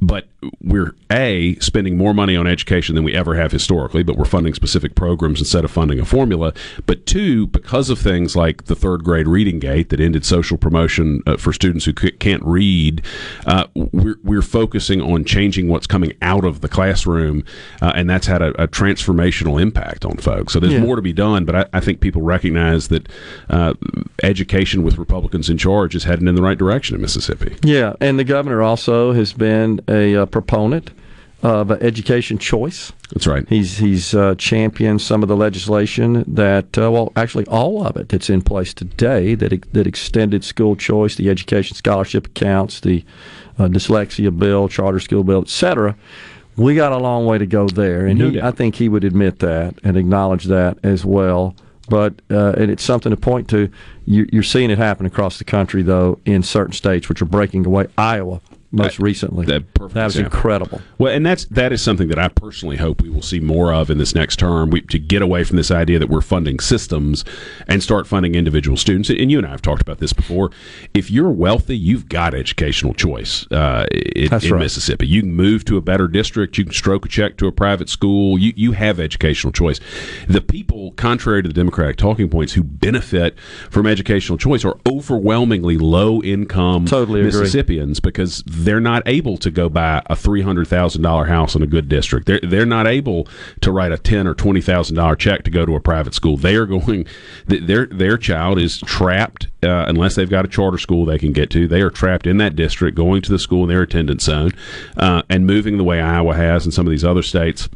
But we're A, spending more money on education than we ever have historically, but we're funding specific programs instead of funding a formula. But two, because of things like the third grade reading gate that ended social promotion uh, for students who c- can't read, uh, we're, we're focusing on changing what's coming out of the classroom, uh, and that's had a, a transformational impact on folks. So there's Yeah. more to be done, but I, I think people recognize that uh, education with Republicans in charge is heading in the right direction in Mississippi. Yeah, and the governor also has been a uh, proponent of education choice. That's right. He's he's uh, championed some of the legislation that, uh, well, actually all of it that's in place today that that extended school choice, the education scholarship accounts, the uh, dyslexia bill, charter school bill, etc. We got a long way to go there, and No he. I think he would admit that and acknowledge that as well. But uh, and it's something to point to. You, you're seeing it happen across the country, though, in certain states which are breaking away. Iowa, most recently, that, perfect that was example. incredible. Well, and that's that is something that I personally hope we will see more of in this next term. We, to get away from this idea that we're funding systems and start funding individual students. And you and I have talked about this before. If you're wealthy, you've got educational choice uh, in, right. Mississippi. You can move to a better district. You can stroke a check to a private school. You you have educational choice. The people, contrary to the Democratic talking points, who benefit from educational choice are overwhelmingly low income Totally. Mississippians because they're not able to go buy a three hundred thousand dollar house in a good district. They're they're not able to write a ten or twenty thousand dollar check to go to a private school. They are going. Their their child is trapped uh, unless they've got a charter school they can get to. They are trapped in that district, going to the school in their attendance zone, uh, and moving the way Iowa has and some of these other states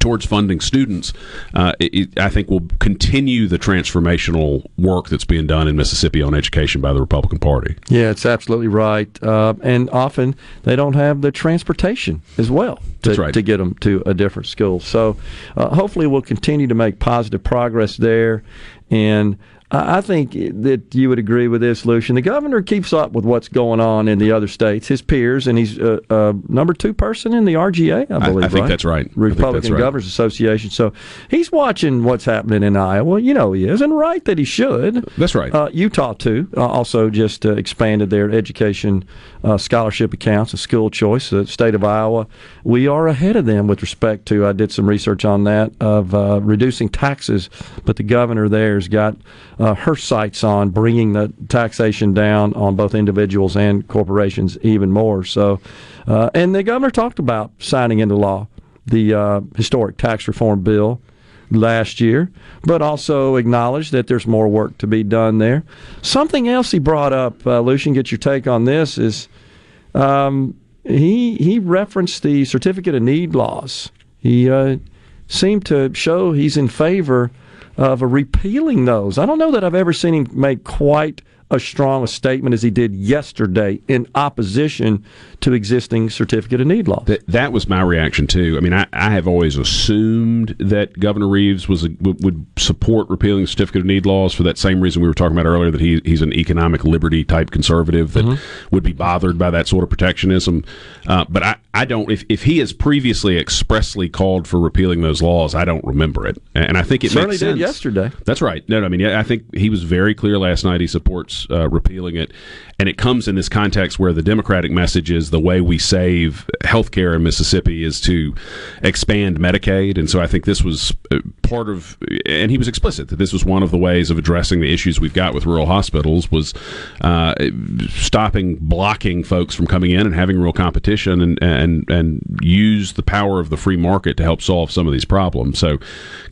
towards funding students, uh, it, I think will continue the transformational work that's being done in Mississippi on education by the Republican Party. Yeah, it's absolutely right. Uh, and often they don't have the transportation as well to, right. to get them to a different school. So uh, hopefully we'll continue to make positive progress there. And I I think that you would agree with this, Lucien. The governor keeps up with what's going on in the other states, his peers, and he's uh, uh, number two person in the RGA, I I- believe. I think right? that's right. I think that's Republican right. Governors Association. So he's watching what's happening in Iowa. You know he is, and right that he should. That's right. Uh, Utah too uh, also just uh, expanded their education uh, scholarship accounts, a school choice. The state of Iowa, we are ahead of them with respect to. I did some research on that of uh, reducing taxes, but the governor there's got uh, her sights on bringing the taxation down on both individuals and corporations even more. So, uh, and the governor talked about signing into law the uh, historic tax reform bill last year, but also acknowledged that there's more work to be done there. Something else he brought up, uh, Lucien, get your take on this, is um, he he referenced the certificate of need laws. He uh, seemed to show he's in favor of a repealing those. I don't know that I've ever seen him make quite as strong a statement as he did yesterday in opposition to existing certificate of need laws. That, that was my reaction too. I mean, I, I have always assumed that Governor Reeves was a, would, support repealing certificate of need laws for that same reason we were talking about earlier that he he's an economic liberty type conservative that would be bothered by that sort of protectionism. Uh, but I, I don't. If, if he has previously expressly called for repealing those laws, I don't remember it, and I think it Certainly did yesterday. That's right. No, no, I mean, yeah, I think he was very clear last night. He supports uh, repealing it, and it comes in this context where the Democratic message is the way we save health care in Mississippi is to expand Medicaid, and so I think this was uh, part of. And he was explicit that this was one of the ways of addressing the issues we've got with rural hospitals was uh, stopping blocking folks from coming in and having real competition, and and and use the power of the free market to help solve some of these problems. So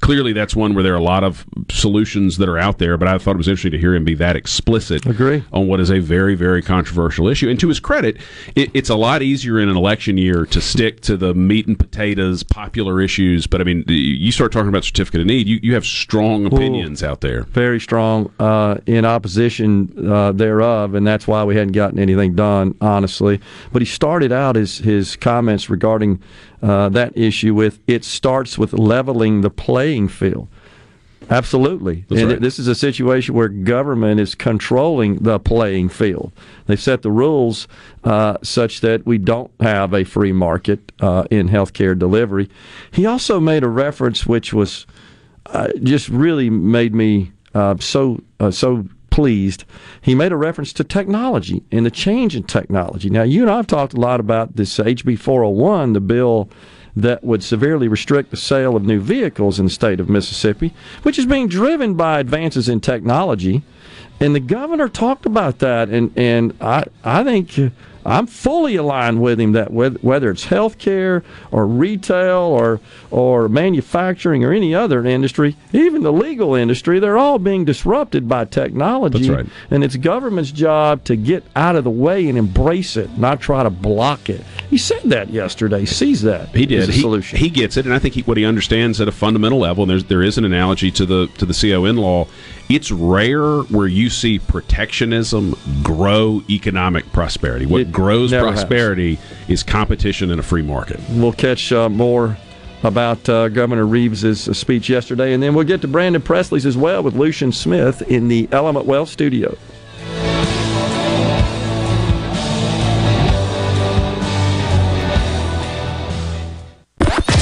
clearly, that's one where there are a lot of solutions that are out there. But I thought it was interesting to hear him be that explicit Agree. on what is a very very controversial issue. And to his credit, it, it's a lot easier in an election year to stick to the meat and potatoes popular issues. But I mean, you start talking about certificate of need, you, you have strong opinions out there. very strong uh, in opposition uh, thereof, and that's why we hadn't gotten anything done, honestly. But he started out his his comments regarding uh, that issue with it starts with leveling the playing field. Absolutely. And right. this is a situation where government is controlling the playing field. They've set the rules uh, such that we don't have a free market uh, in healthcare delivery. He also made a reference which was uh, just really made me uh, so uh, so pleased. He made a reference to technology and the change in technology. Now, you and I have talked a lot about this HB 401, the bill that would severely restrict the sale of new vehicles in the state of Mississippi, which is being driven by advances in technology. And the governor talked about that, and, and I, I think I'm fully aligned with him that whether, whether it's healthcare or retail or, or manufacturing or any other industry, even the legal industry, they're all being disrupted by technology. That's right. And it's government's job to get out of the way and embrace it, not try to block it. He said that yesterday, sees that. He did. as a He, solution. he gets it, and I think he, what he understands at a fundamental level, and there's there is an analogy to the to the CON law. It's rare where where you see protectionism grow economic prosperity. What It grows never has. prosperity is competition in a free market. We'll catch uh, more about uh, Governor Reeves' speech yesterday, and then we'll get to Brandon Presley's as well with Lucien Smith in the Element Well studio.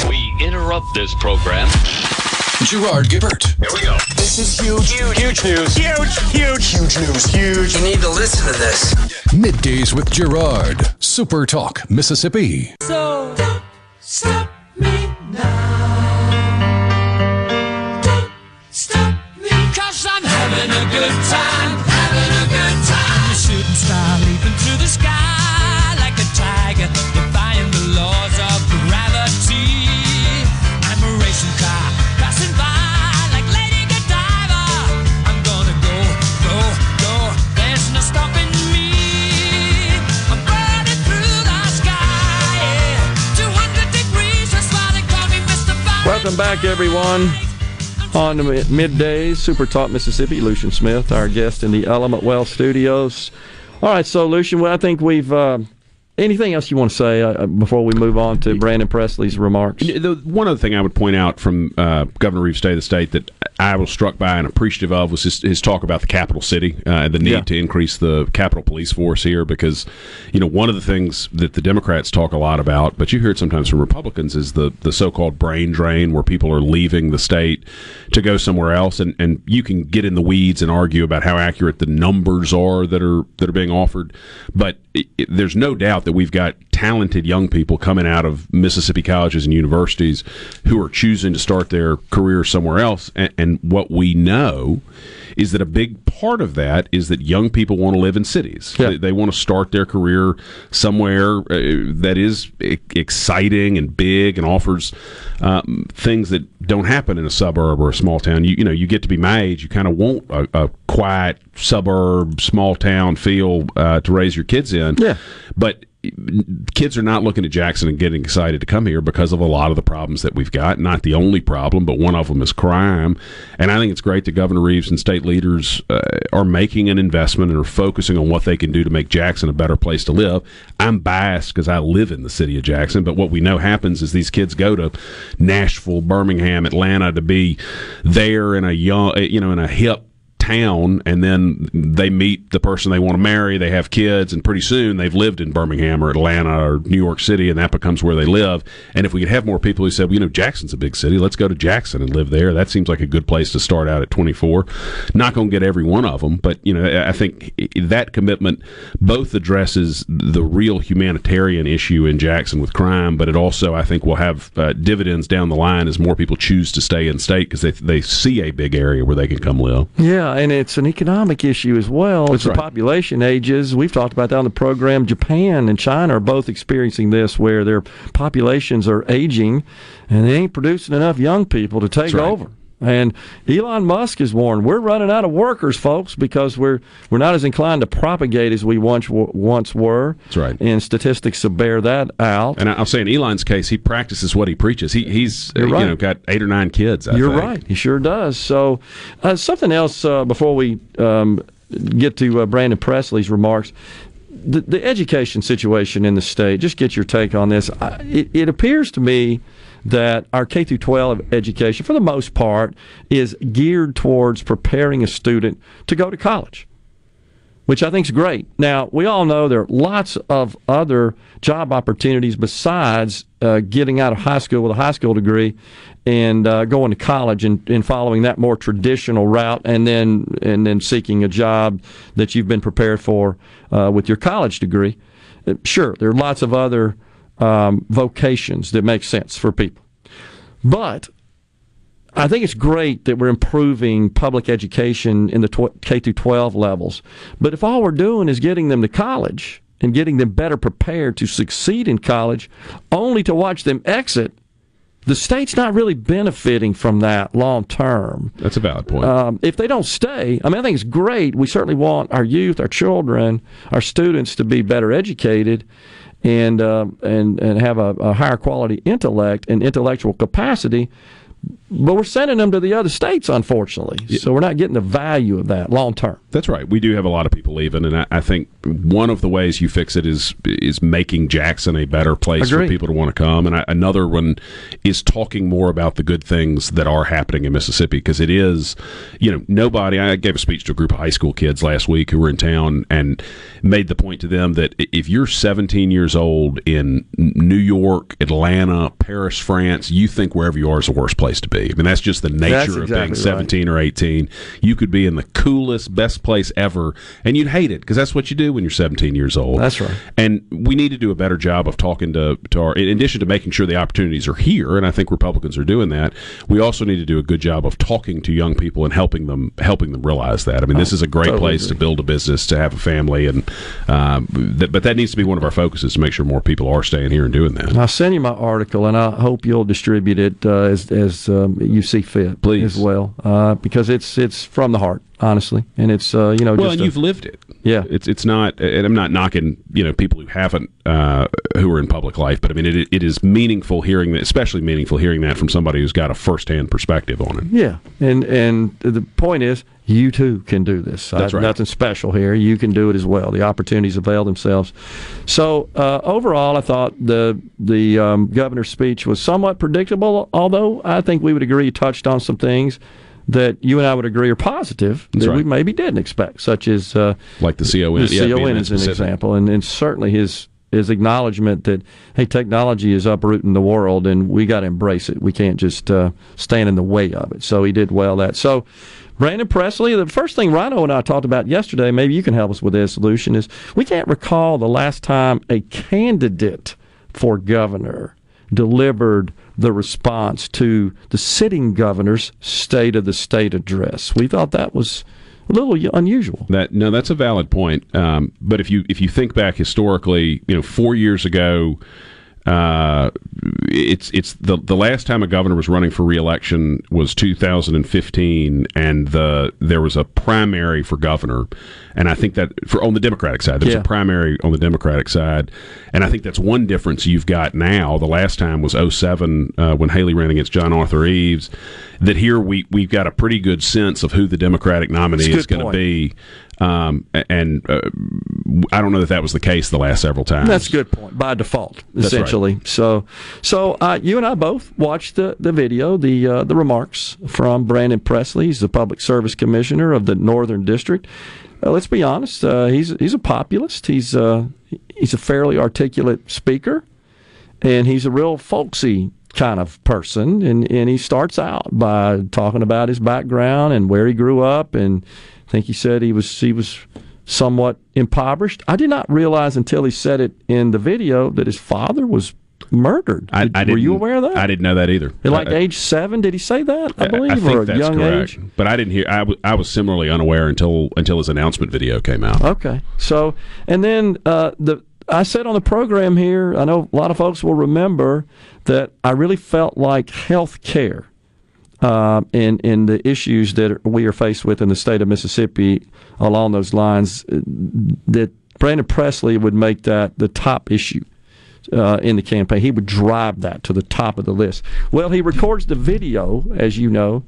We interrupt this program. Gerard Gibert. Here we go. This is huge. Huge, huge news. Huge, huge, huge news. Huge. You need to listen to this. Middays with Gerard. Super Talk, Mississippi. So don't stop me now. Don't stop me. Cause I'm having a good time. Back, everyone. On middays, Super Talk Mississippi, Lucien Smith, our guest in the Element Well studios. All right, so Lucien, well, I think we've. Uh, anything else you want to say uh, before we move on to Brandon Presley's remarks? The, one other thing I would point out from uh, Governor Reeves' State of the State that I was struck by and appreciative of was his, his talk about the capital city uh, and the need Yeah. to increase the capital Police Force here because, you know, one of the things that the Democrats talk a lot about, but you hear it sometimes from Republicans, is the, the so called brain drain where people are leaving the state to go somewhere else. And, and you can get in the weeds and argue about how accurate the numbers are that are that are being offered. But it, it- there's no doubt that we've got talented young people coming out of Mississippi colleges and universities who are choosing to start their career somewhere else. And, and what we know is that a big part of that is that young people want to live in cities. Yeah. They, they want to start their career somewhere uh, that is exciting and big and offers um, things that don't happen in a suburb or a small town. You, you know, you get to be my age, you kind of want a, a quiet suburb, small town feel uh, to raise your kids in. Yeah. But kids are not looking at Jackson and getting excited to come here because of a lot of the problems that we've got. Not the only problem, but one of them is crime. And I think it's great that Governor Reeves and state leaders uh, are making an investment and are focusing on what they can do to make Jackson a better place to live. I'm biased because I live in the city of Jackson, but what we know happens is these kids go to Nashville, Birmingham, Atlanta to be there in a young, you know, in a hip town and then they meet the person they want to marry they have kids and pretty soon they've lived in birmingham or atlanta or new york city and that becomes where they live. And if we could have more people who said well, you know jackson's a big city let's go to jackson and live there that seems like a good place to start out at 24 not going to get every one of them but you know i think that commitment both addresses the real humanitarian issue in jackson with crime but it also i think will have uh, dividends down the line as more people choose to stay in state because they, they see a big area where they can come live. Yeah, and it's an economic issue as well. as the right. population ages. We've talked about that on the program. Japan and China are both experiencing this, where their populations are aging, and they ain't producing enough young people to take right. over. And Elon Musk has warned we're running out of workers, folks, because we're we're not as inclined to propagate as we once once were. That's right. And statistics will bear that out. And I'll say in Elon's case, he practices what he preaches. He, he's right. you know got eight or nine kids. I You're think. right. He sure does. So, uh, something else uh, before we um, get to uh, Brandon Presley's remarks. The, the education situation in the state. Just get your take on this. I, it, it appears to me that our K through 12 education, for the most part, is geared towards preparing a student to go to college which I think is great. Now, we all know there are lots of other job opportunities besides uh, getting out of high school with a high school degree and uh, going to college and, and following that more traditional route and then and then seeking a job that you've been prepared for uh, with your college degree. Uh, Sure, there are lots of other um, vocations that make sense for people. But I think it's great that we're improving public education in the tw- K through 12 levels. But if all we're doing is getting them to college and getting them better prepared to succeed in college, only to watch them exit, the state's not really benefiting from that long term. That's a valid point. Um, if they don't stay, I mean, I think it's great. We certainly want our youth, our children, our students to be better educated and uh, and and have a, a higher quality intellect and intellectual capacity. But we're sending them to the other states, unfortunately. So we're not getting the value of that long term. That's right. We do have a lot of people leaving, and I, I think one of the ways you fix it is is making Jackson a better place Agreed. for people to want to come. And I, another one is talking more about the good things that are happening in Mississippi because it is, you know, nobody. I gave a speech to a group of high school kids last week who were in town and made the point to them that if you're 17 years old in New York, Atlanta, Paris, France, you think wherever you are is the worst place to be. I mean, that's just the nature That's of exactly being right. 17 or 18. You could be in the coolest, best place ever, and you'd hate it because that's what you do when you're 17 years old. That's right. And we need to do a better job of talking to, to our, in addition to making sure the opportunities are here, and I think Republicans are doing that. We also need to do a good job of talking to young people and helping them helping them realize that. I mean, this is a great totally place to build a business, to have a family, and um, th- but that needs to be one of our focuses to make sure more people are staying here and doing that. I'll send you my article, and I hope you'll distribute it uh, as as um, you see fit, Please. as well, uh, because it's it's from the heart, honestly, and it's uh, you know Well, just and a- you've lived it. Yeah. it's it's not, and I'm not knocking you know people who haven't uh, who are in public life, but I mean it it is meaningful hearing that, especially meaningful hearing that from somebody who's got a firsthand perspective on it. Yeah, and and the point is, you too can do this. That's right. Nothing special here. You can do it as well. The opportunities avail themselves. So uh, overall, I thought the the um, governor's speech was somewhat predictable. Although I think we would agree he touched on some things that you and I would agree are positive That's that we maybe didn't expect, such as uh, Like the CON, the yeah, CON is an example, and, and certainly his his acknowledgement that hey, technology is uprooting the world, and we got to embrace it. We can't just uh, stand in the way of it. So he did well that. So. Brandon Presley, the first thing Rhino and I talked about yesterday, maybe you can help us with this solution, is we can't recall the last time a candidate for governor delivered the response to the sitting governor's State of the State address. We thought that was a little unusual. That no, that's a valid point. Um, but if you if you think back historically, you know, four years ago, uh, it's it's the the last time a governor was running for reelection was 2015, and the there was a primary for governor, and I think that for on the Democratic side, there's Yeah. a primary on the Democratic side, and I think that's one difference you've got now. The last time was 07 uh, when Haley ran against John Arthur Eaves. That here we we've got a pretty good sense of who the Democratic nominee is going to be. Um, and uh, I don't know that that was the case the last several times. That's a good point. By default, That's right. essentially. So, so uh, you and I both watched the, the video, the uh, the remarks from Brandon Presley. He's the public service commissioner of the Northern District. Uh, let's be honest. Uh, he's he's a populist. He's uh, he's a fairly articulate speaker, and he's a real folksy kind of person. And and he starts out by talking about his background and where he grew up. And I think he said he was he was somewhat impoverished. I did not realize until he said it in the video that his father was murdered. I, I were you aware of that? I didn't know that either. At like I, age seven, did he say that? I believe, I think or a that's young correct. age. But I didn't hear. I, w- I was similarly unaware until until his announcement video came out. Okay. So, and then uh, the I said on the program here, I know a lot of folks will remember that I really felt like health care uh, and, the issues that we are faced with in the state of Mississippi along those lines, uh, that Brandon Presley would make that the top issue. Uh, in the campaign, he would drive that to the top of the list. Well, he records the video, as you know,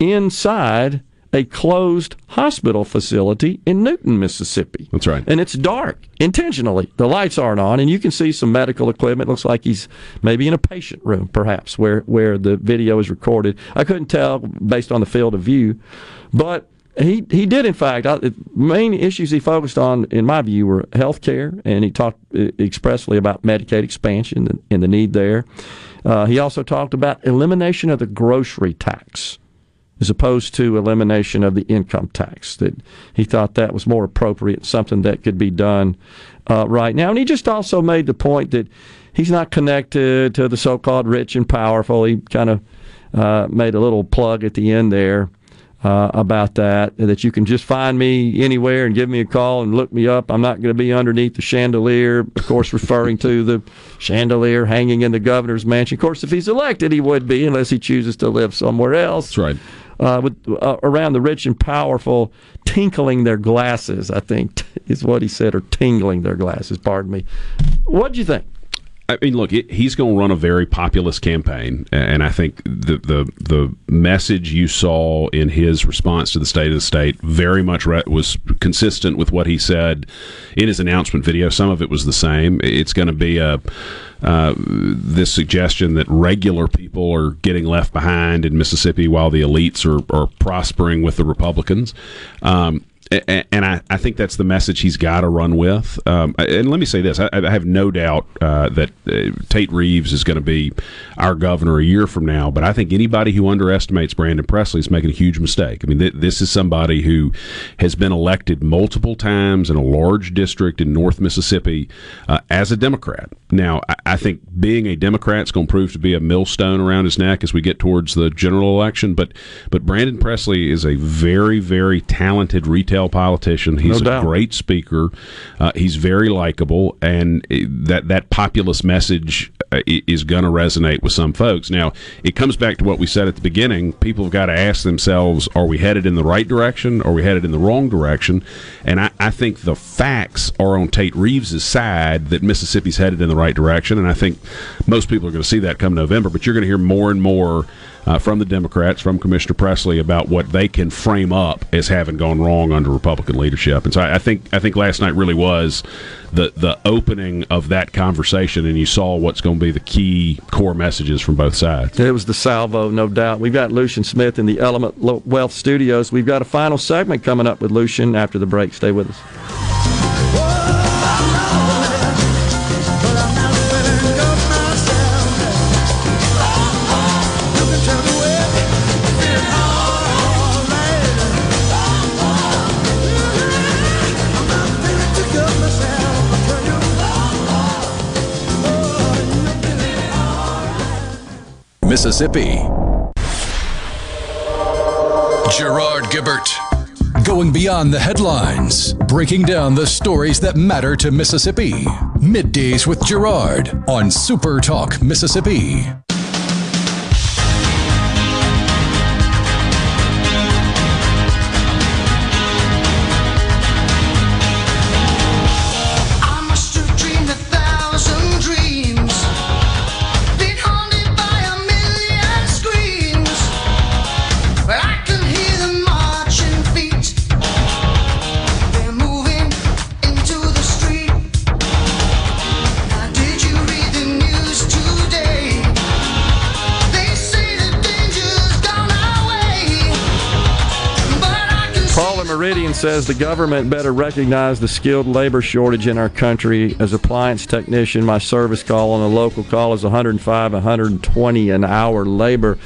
inside a closed hospital facility in Newton, Mississippi. That's right. And it's dark intentionally. The lights aren't on, and you can see some medical equipment. Looks like he's maybe in a patient room, perhaps, where, where the video is recorded. I couldn't tell based on the field of view, but he he did in fact. I, the main issues he focused on, in my view, were health care, and he talked expressly about Medicaid expansion and, and the need there. Uh, he also talked about elimination of the grocery tax as opposed to elimination of the income tax. That he thought that was more appropriate, something that could be done uh, right now. And he just also made the point that he's not connected to the so-called rich and powerful. He kind of uh, made a little plug at the end there. Uh, about that, that you can just find me anywhere and give me a call and look me up. I'm not going to be underneath the chandelier, of course, referring to the chandelier hanging in the governor's mansion. Of course, if he's elected, he would be, unless he chooses to live somewhere else That's right. Uh, with uh, around the rich and powerful, tinkling their glasses. I think is what he said, or tingling their glasses. Pardon me. What do you think? I mean, look, it, he's going to run a very populist campaign, and I think the the the message you saw in his response to the state of the state very much re- was consistent with what he said in his announcement video. Some of it was the same. It's going to be a uh, this suggestion that regular people are getting left behind in Mississippi while the elites are, are prospering with the Republicans. Um, and I, I think that's the message he's got to run with. Um, and let me say this: I, I have no doubt uh, that uh, Tate Reeves is going to be our governor a year from now. But I think anybody who underestimates Brandon Presley is making a huge mistake. I mean, th- this is somebody who has been elected multiple times in a large district in North Mississippi uh, as a Democrat. Now, I, I think being a Democrat is going to prove to be a millstone around his neck as we get towards the general election. But but Brandon Presley is a very very talented retail politician. He's No a great speaker. Uh, he's very likable, and that that populist message uh, is going to resonate with some folks. Now, it comes back to what we said at the beginning. People have got to ask themselves: Are we headed in the right direction? Or are we headed in the wrong direction? And I, I think the facts are on Tate Reeves' side that Mississippi's headed in the right direction, and I think most people are going to see that come November. But you're going to hear more and more. Uh, from the Democrats, from Commissioner Presley, about what they can frame up as having gone wrong under Republican leadership, and so I, I think I think last night really was the the opening of that conversation, and you saw what's going to be the key core messages from both sides. It was the salvo, no doubt. We've got Lucien Smith in the Element Wealth Studios. We've got a final segment coming up with Lucien after the break. Stay with us. Mississippi. Gerard Gibert. Going beyond the headlines, breaking down the stories that matter to Mississippi. Middays with Gerard on Super Talk Mississippi. Says the government better recognize the skilled labor shortage in our country. As appliance technician, my service call on a local call is 105, 120 an hour labor.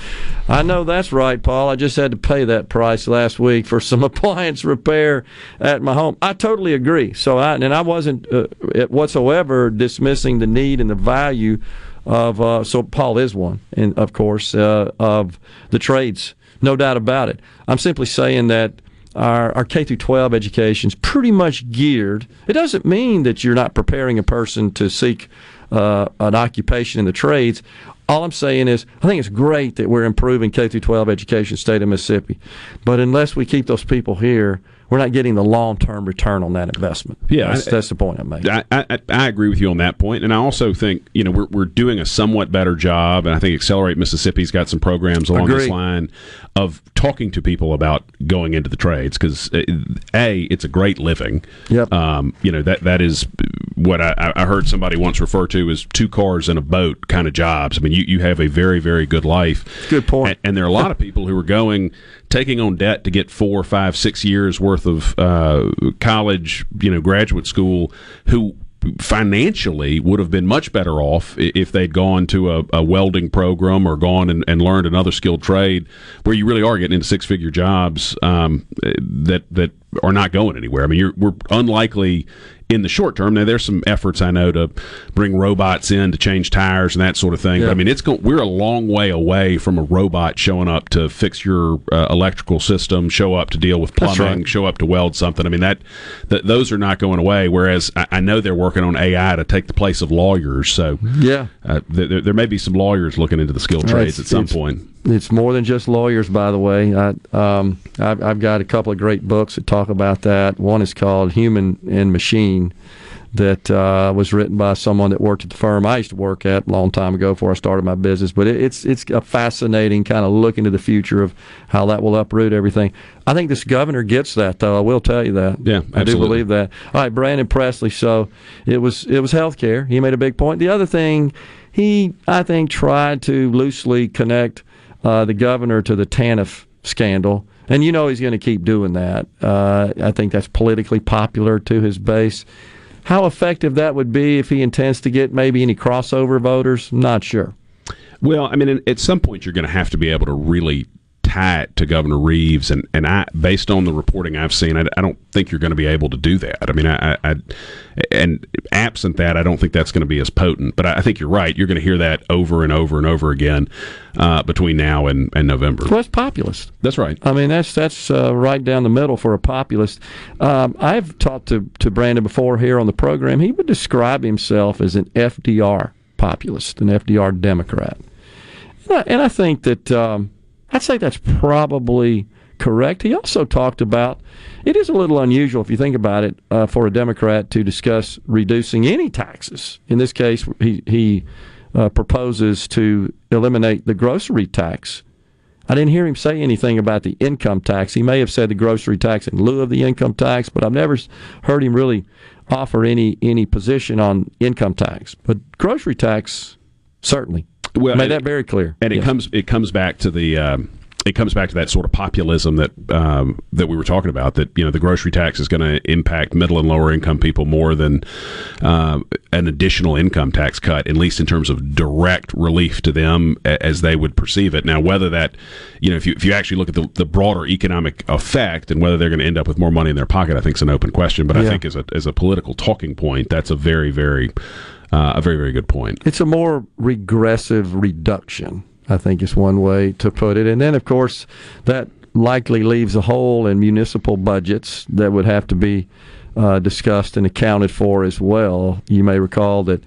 I know that's right, Paul. I just had to pay that price last week for some appliance repair at my home. I totally agree. So I and I wasn't uh, whatsoever dismissing the need and the value of. Uh, so Paul is one, and of course uh, of the trades, no doubt about it. I'm simply saying that our, our K through 12 education is pretty much geared. It doesn't mean that you're not preparing a person to seek uh, an occupation in the trades. All I'm saying is, I think it's great that we're improving K through 12 education in the state of Mississippi, but unless we keep those people here, we're not getting the long term return on that investment. Yeah, that's, I- that's the point I'm making. I, I, I agree with you on that point, and I also think you know we're, we're doing a somewhat better job, and I think Accelerate Mississippi's got some programs along this line of talking to people about going into the trades because a it's a great living. Yep. Um, you know that that is what I, I heard somebody once refer to as two cars and a boat kind of jobs. I mean, you, you have a very very good life. Good point. And, and there are a lot of people who are going taking on debt to get four, five, six years worth of uh, college, you know, graduate school, who financially would have been much better off if they'd gone to a, a welding program or gone and, and learned another skilled trade where you really are getting into six figure jobs um, that that are not going anywhere. I mean, you're, we're unlikely in the short term. Now, there's some efforts I know to bring robots in to change tires and that sort of thing. But I mean, it's going. We're a long way away from a robot showing up to fix your uh, electrical system, show up to deal with plumbing, right. show up to weld something. I mean, that, that those are not going away. Whereas I, I know they're working on AI to take the place of lawyers. So Yeah. uh, there, there may be some lawyers looking into the skilled trades it's- at some it's- point. It's more than just lawyers, by the way. I, um, I've, I've got a couple of great books that talk about that. One is called Human and Machine. that uh, was written by someone that worked at the firm I used to work at a long time ago before I started my business. But it, it's it's a fascinating kind of look into the future of how that will uproot everything. I think this governor gets that, though. I will tell you that. Yeah, absolutely. I do believe that. All right, Brandon Presley. So it was it was health care. He made a big point. The other thing, he I think tried to loosely connect uh, the governor to the TANF scandal. And you know he's going to keep doing that. Uh, I think that's politically popular to his base. How effective that would be if he intends to get maybe any crossover voters, not sure. Well, I mean, at some point, you're going to have to be able to really tie it to Governor Reeves, and, and I, based on the reporting I've seen, I, I don't think you're going to be able to do that. I mean, I, I, and absent that, I don't think that's going to be as potent. But I, I think you're right. You're going to hear that over and over and over again uh, between now and, and November. Well, it's populist. That's right. I mean, that's that's uh, right down the middle for a populist. Um, I've talked to, to Brandon before here on the program. He would describe himself as an FDR populist, an FDR Democrat. And I, and I think that um, I'd say that's probably correct. He also talked about it is a little unusual if you think about it uh, for a Democrat to discuss reducing any taxes. In this case, he he uh, proposes to eliminate the grocery tax. I didn't hear him say anything about the income tax. He may have said the grocery tax in lieu of the income tax, but I've never heard him really offer any any position on income tax. But grocery tax, certainly, Well, made that very clear. and it comes it comes back to the um, it comes back to that sort of populism that um, that we were talking about. That you know the grocery tax is going to impact middle and lower income people more than uh, an additional income tax cut, at least in terms of direct relief to them a- as they would perceive it. Now, whether that you know if you if you actually look at the, the broader economic effect and whether they're going to end up with more money in their pocket, I think is an open question. But I think as a as a political talking point, that's a very very uh, a very very good point. It's a more regressive reduction, I think is one way to put it. And then, of course, that likely leaves a hole in municipal budgets that would have to be uh, discussed and accounted for as well. You may recall that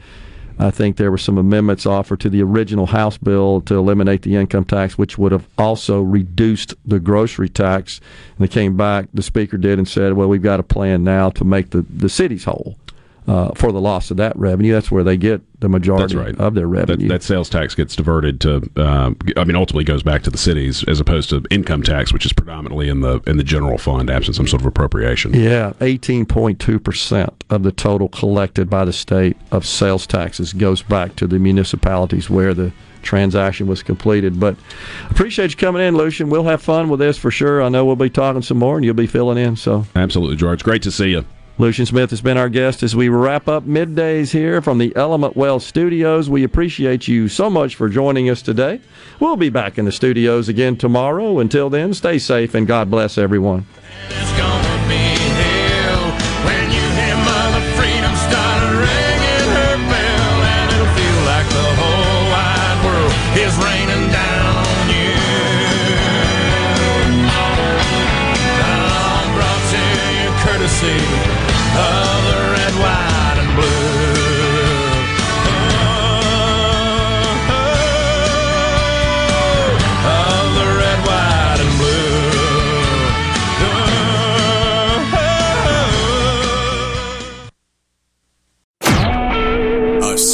I think there were some amendments offered to the original House bill to eliminate the income tax, which would have also reduced the grocery tax. And they came back, the Speaker did, and said, well, we've got a plan now to make the, the cities whole. Uh, for the loss of that revenue, that's where they get the majority right. of their revenue. that sales tax gets diverted to, um, I mean, ultimately goes back to the cities as opposed to income tax, which is predominantly in the in the general fund, absent some sort of appropriation. Yeah, 18.2% of the total collected by the state of sales taxes goes back to the municipalities where the transaction was completed. But appreciate you coming in, Lucien. We'll have fun with this for sure. I know we'll be talking some more and you'll be filling in. So Absolutely, George. Great to see you. Lucien Smith has been our guest as we wrap up middays here from the Element Well Studios. We appreciate you so much for joining us today. We'll be back in the studios again tomorrow. Until then, stay safe and God bless everyone.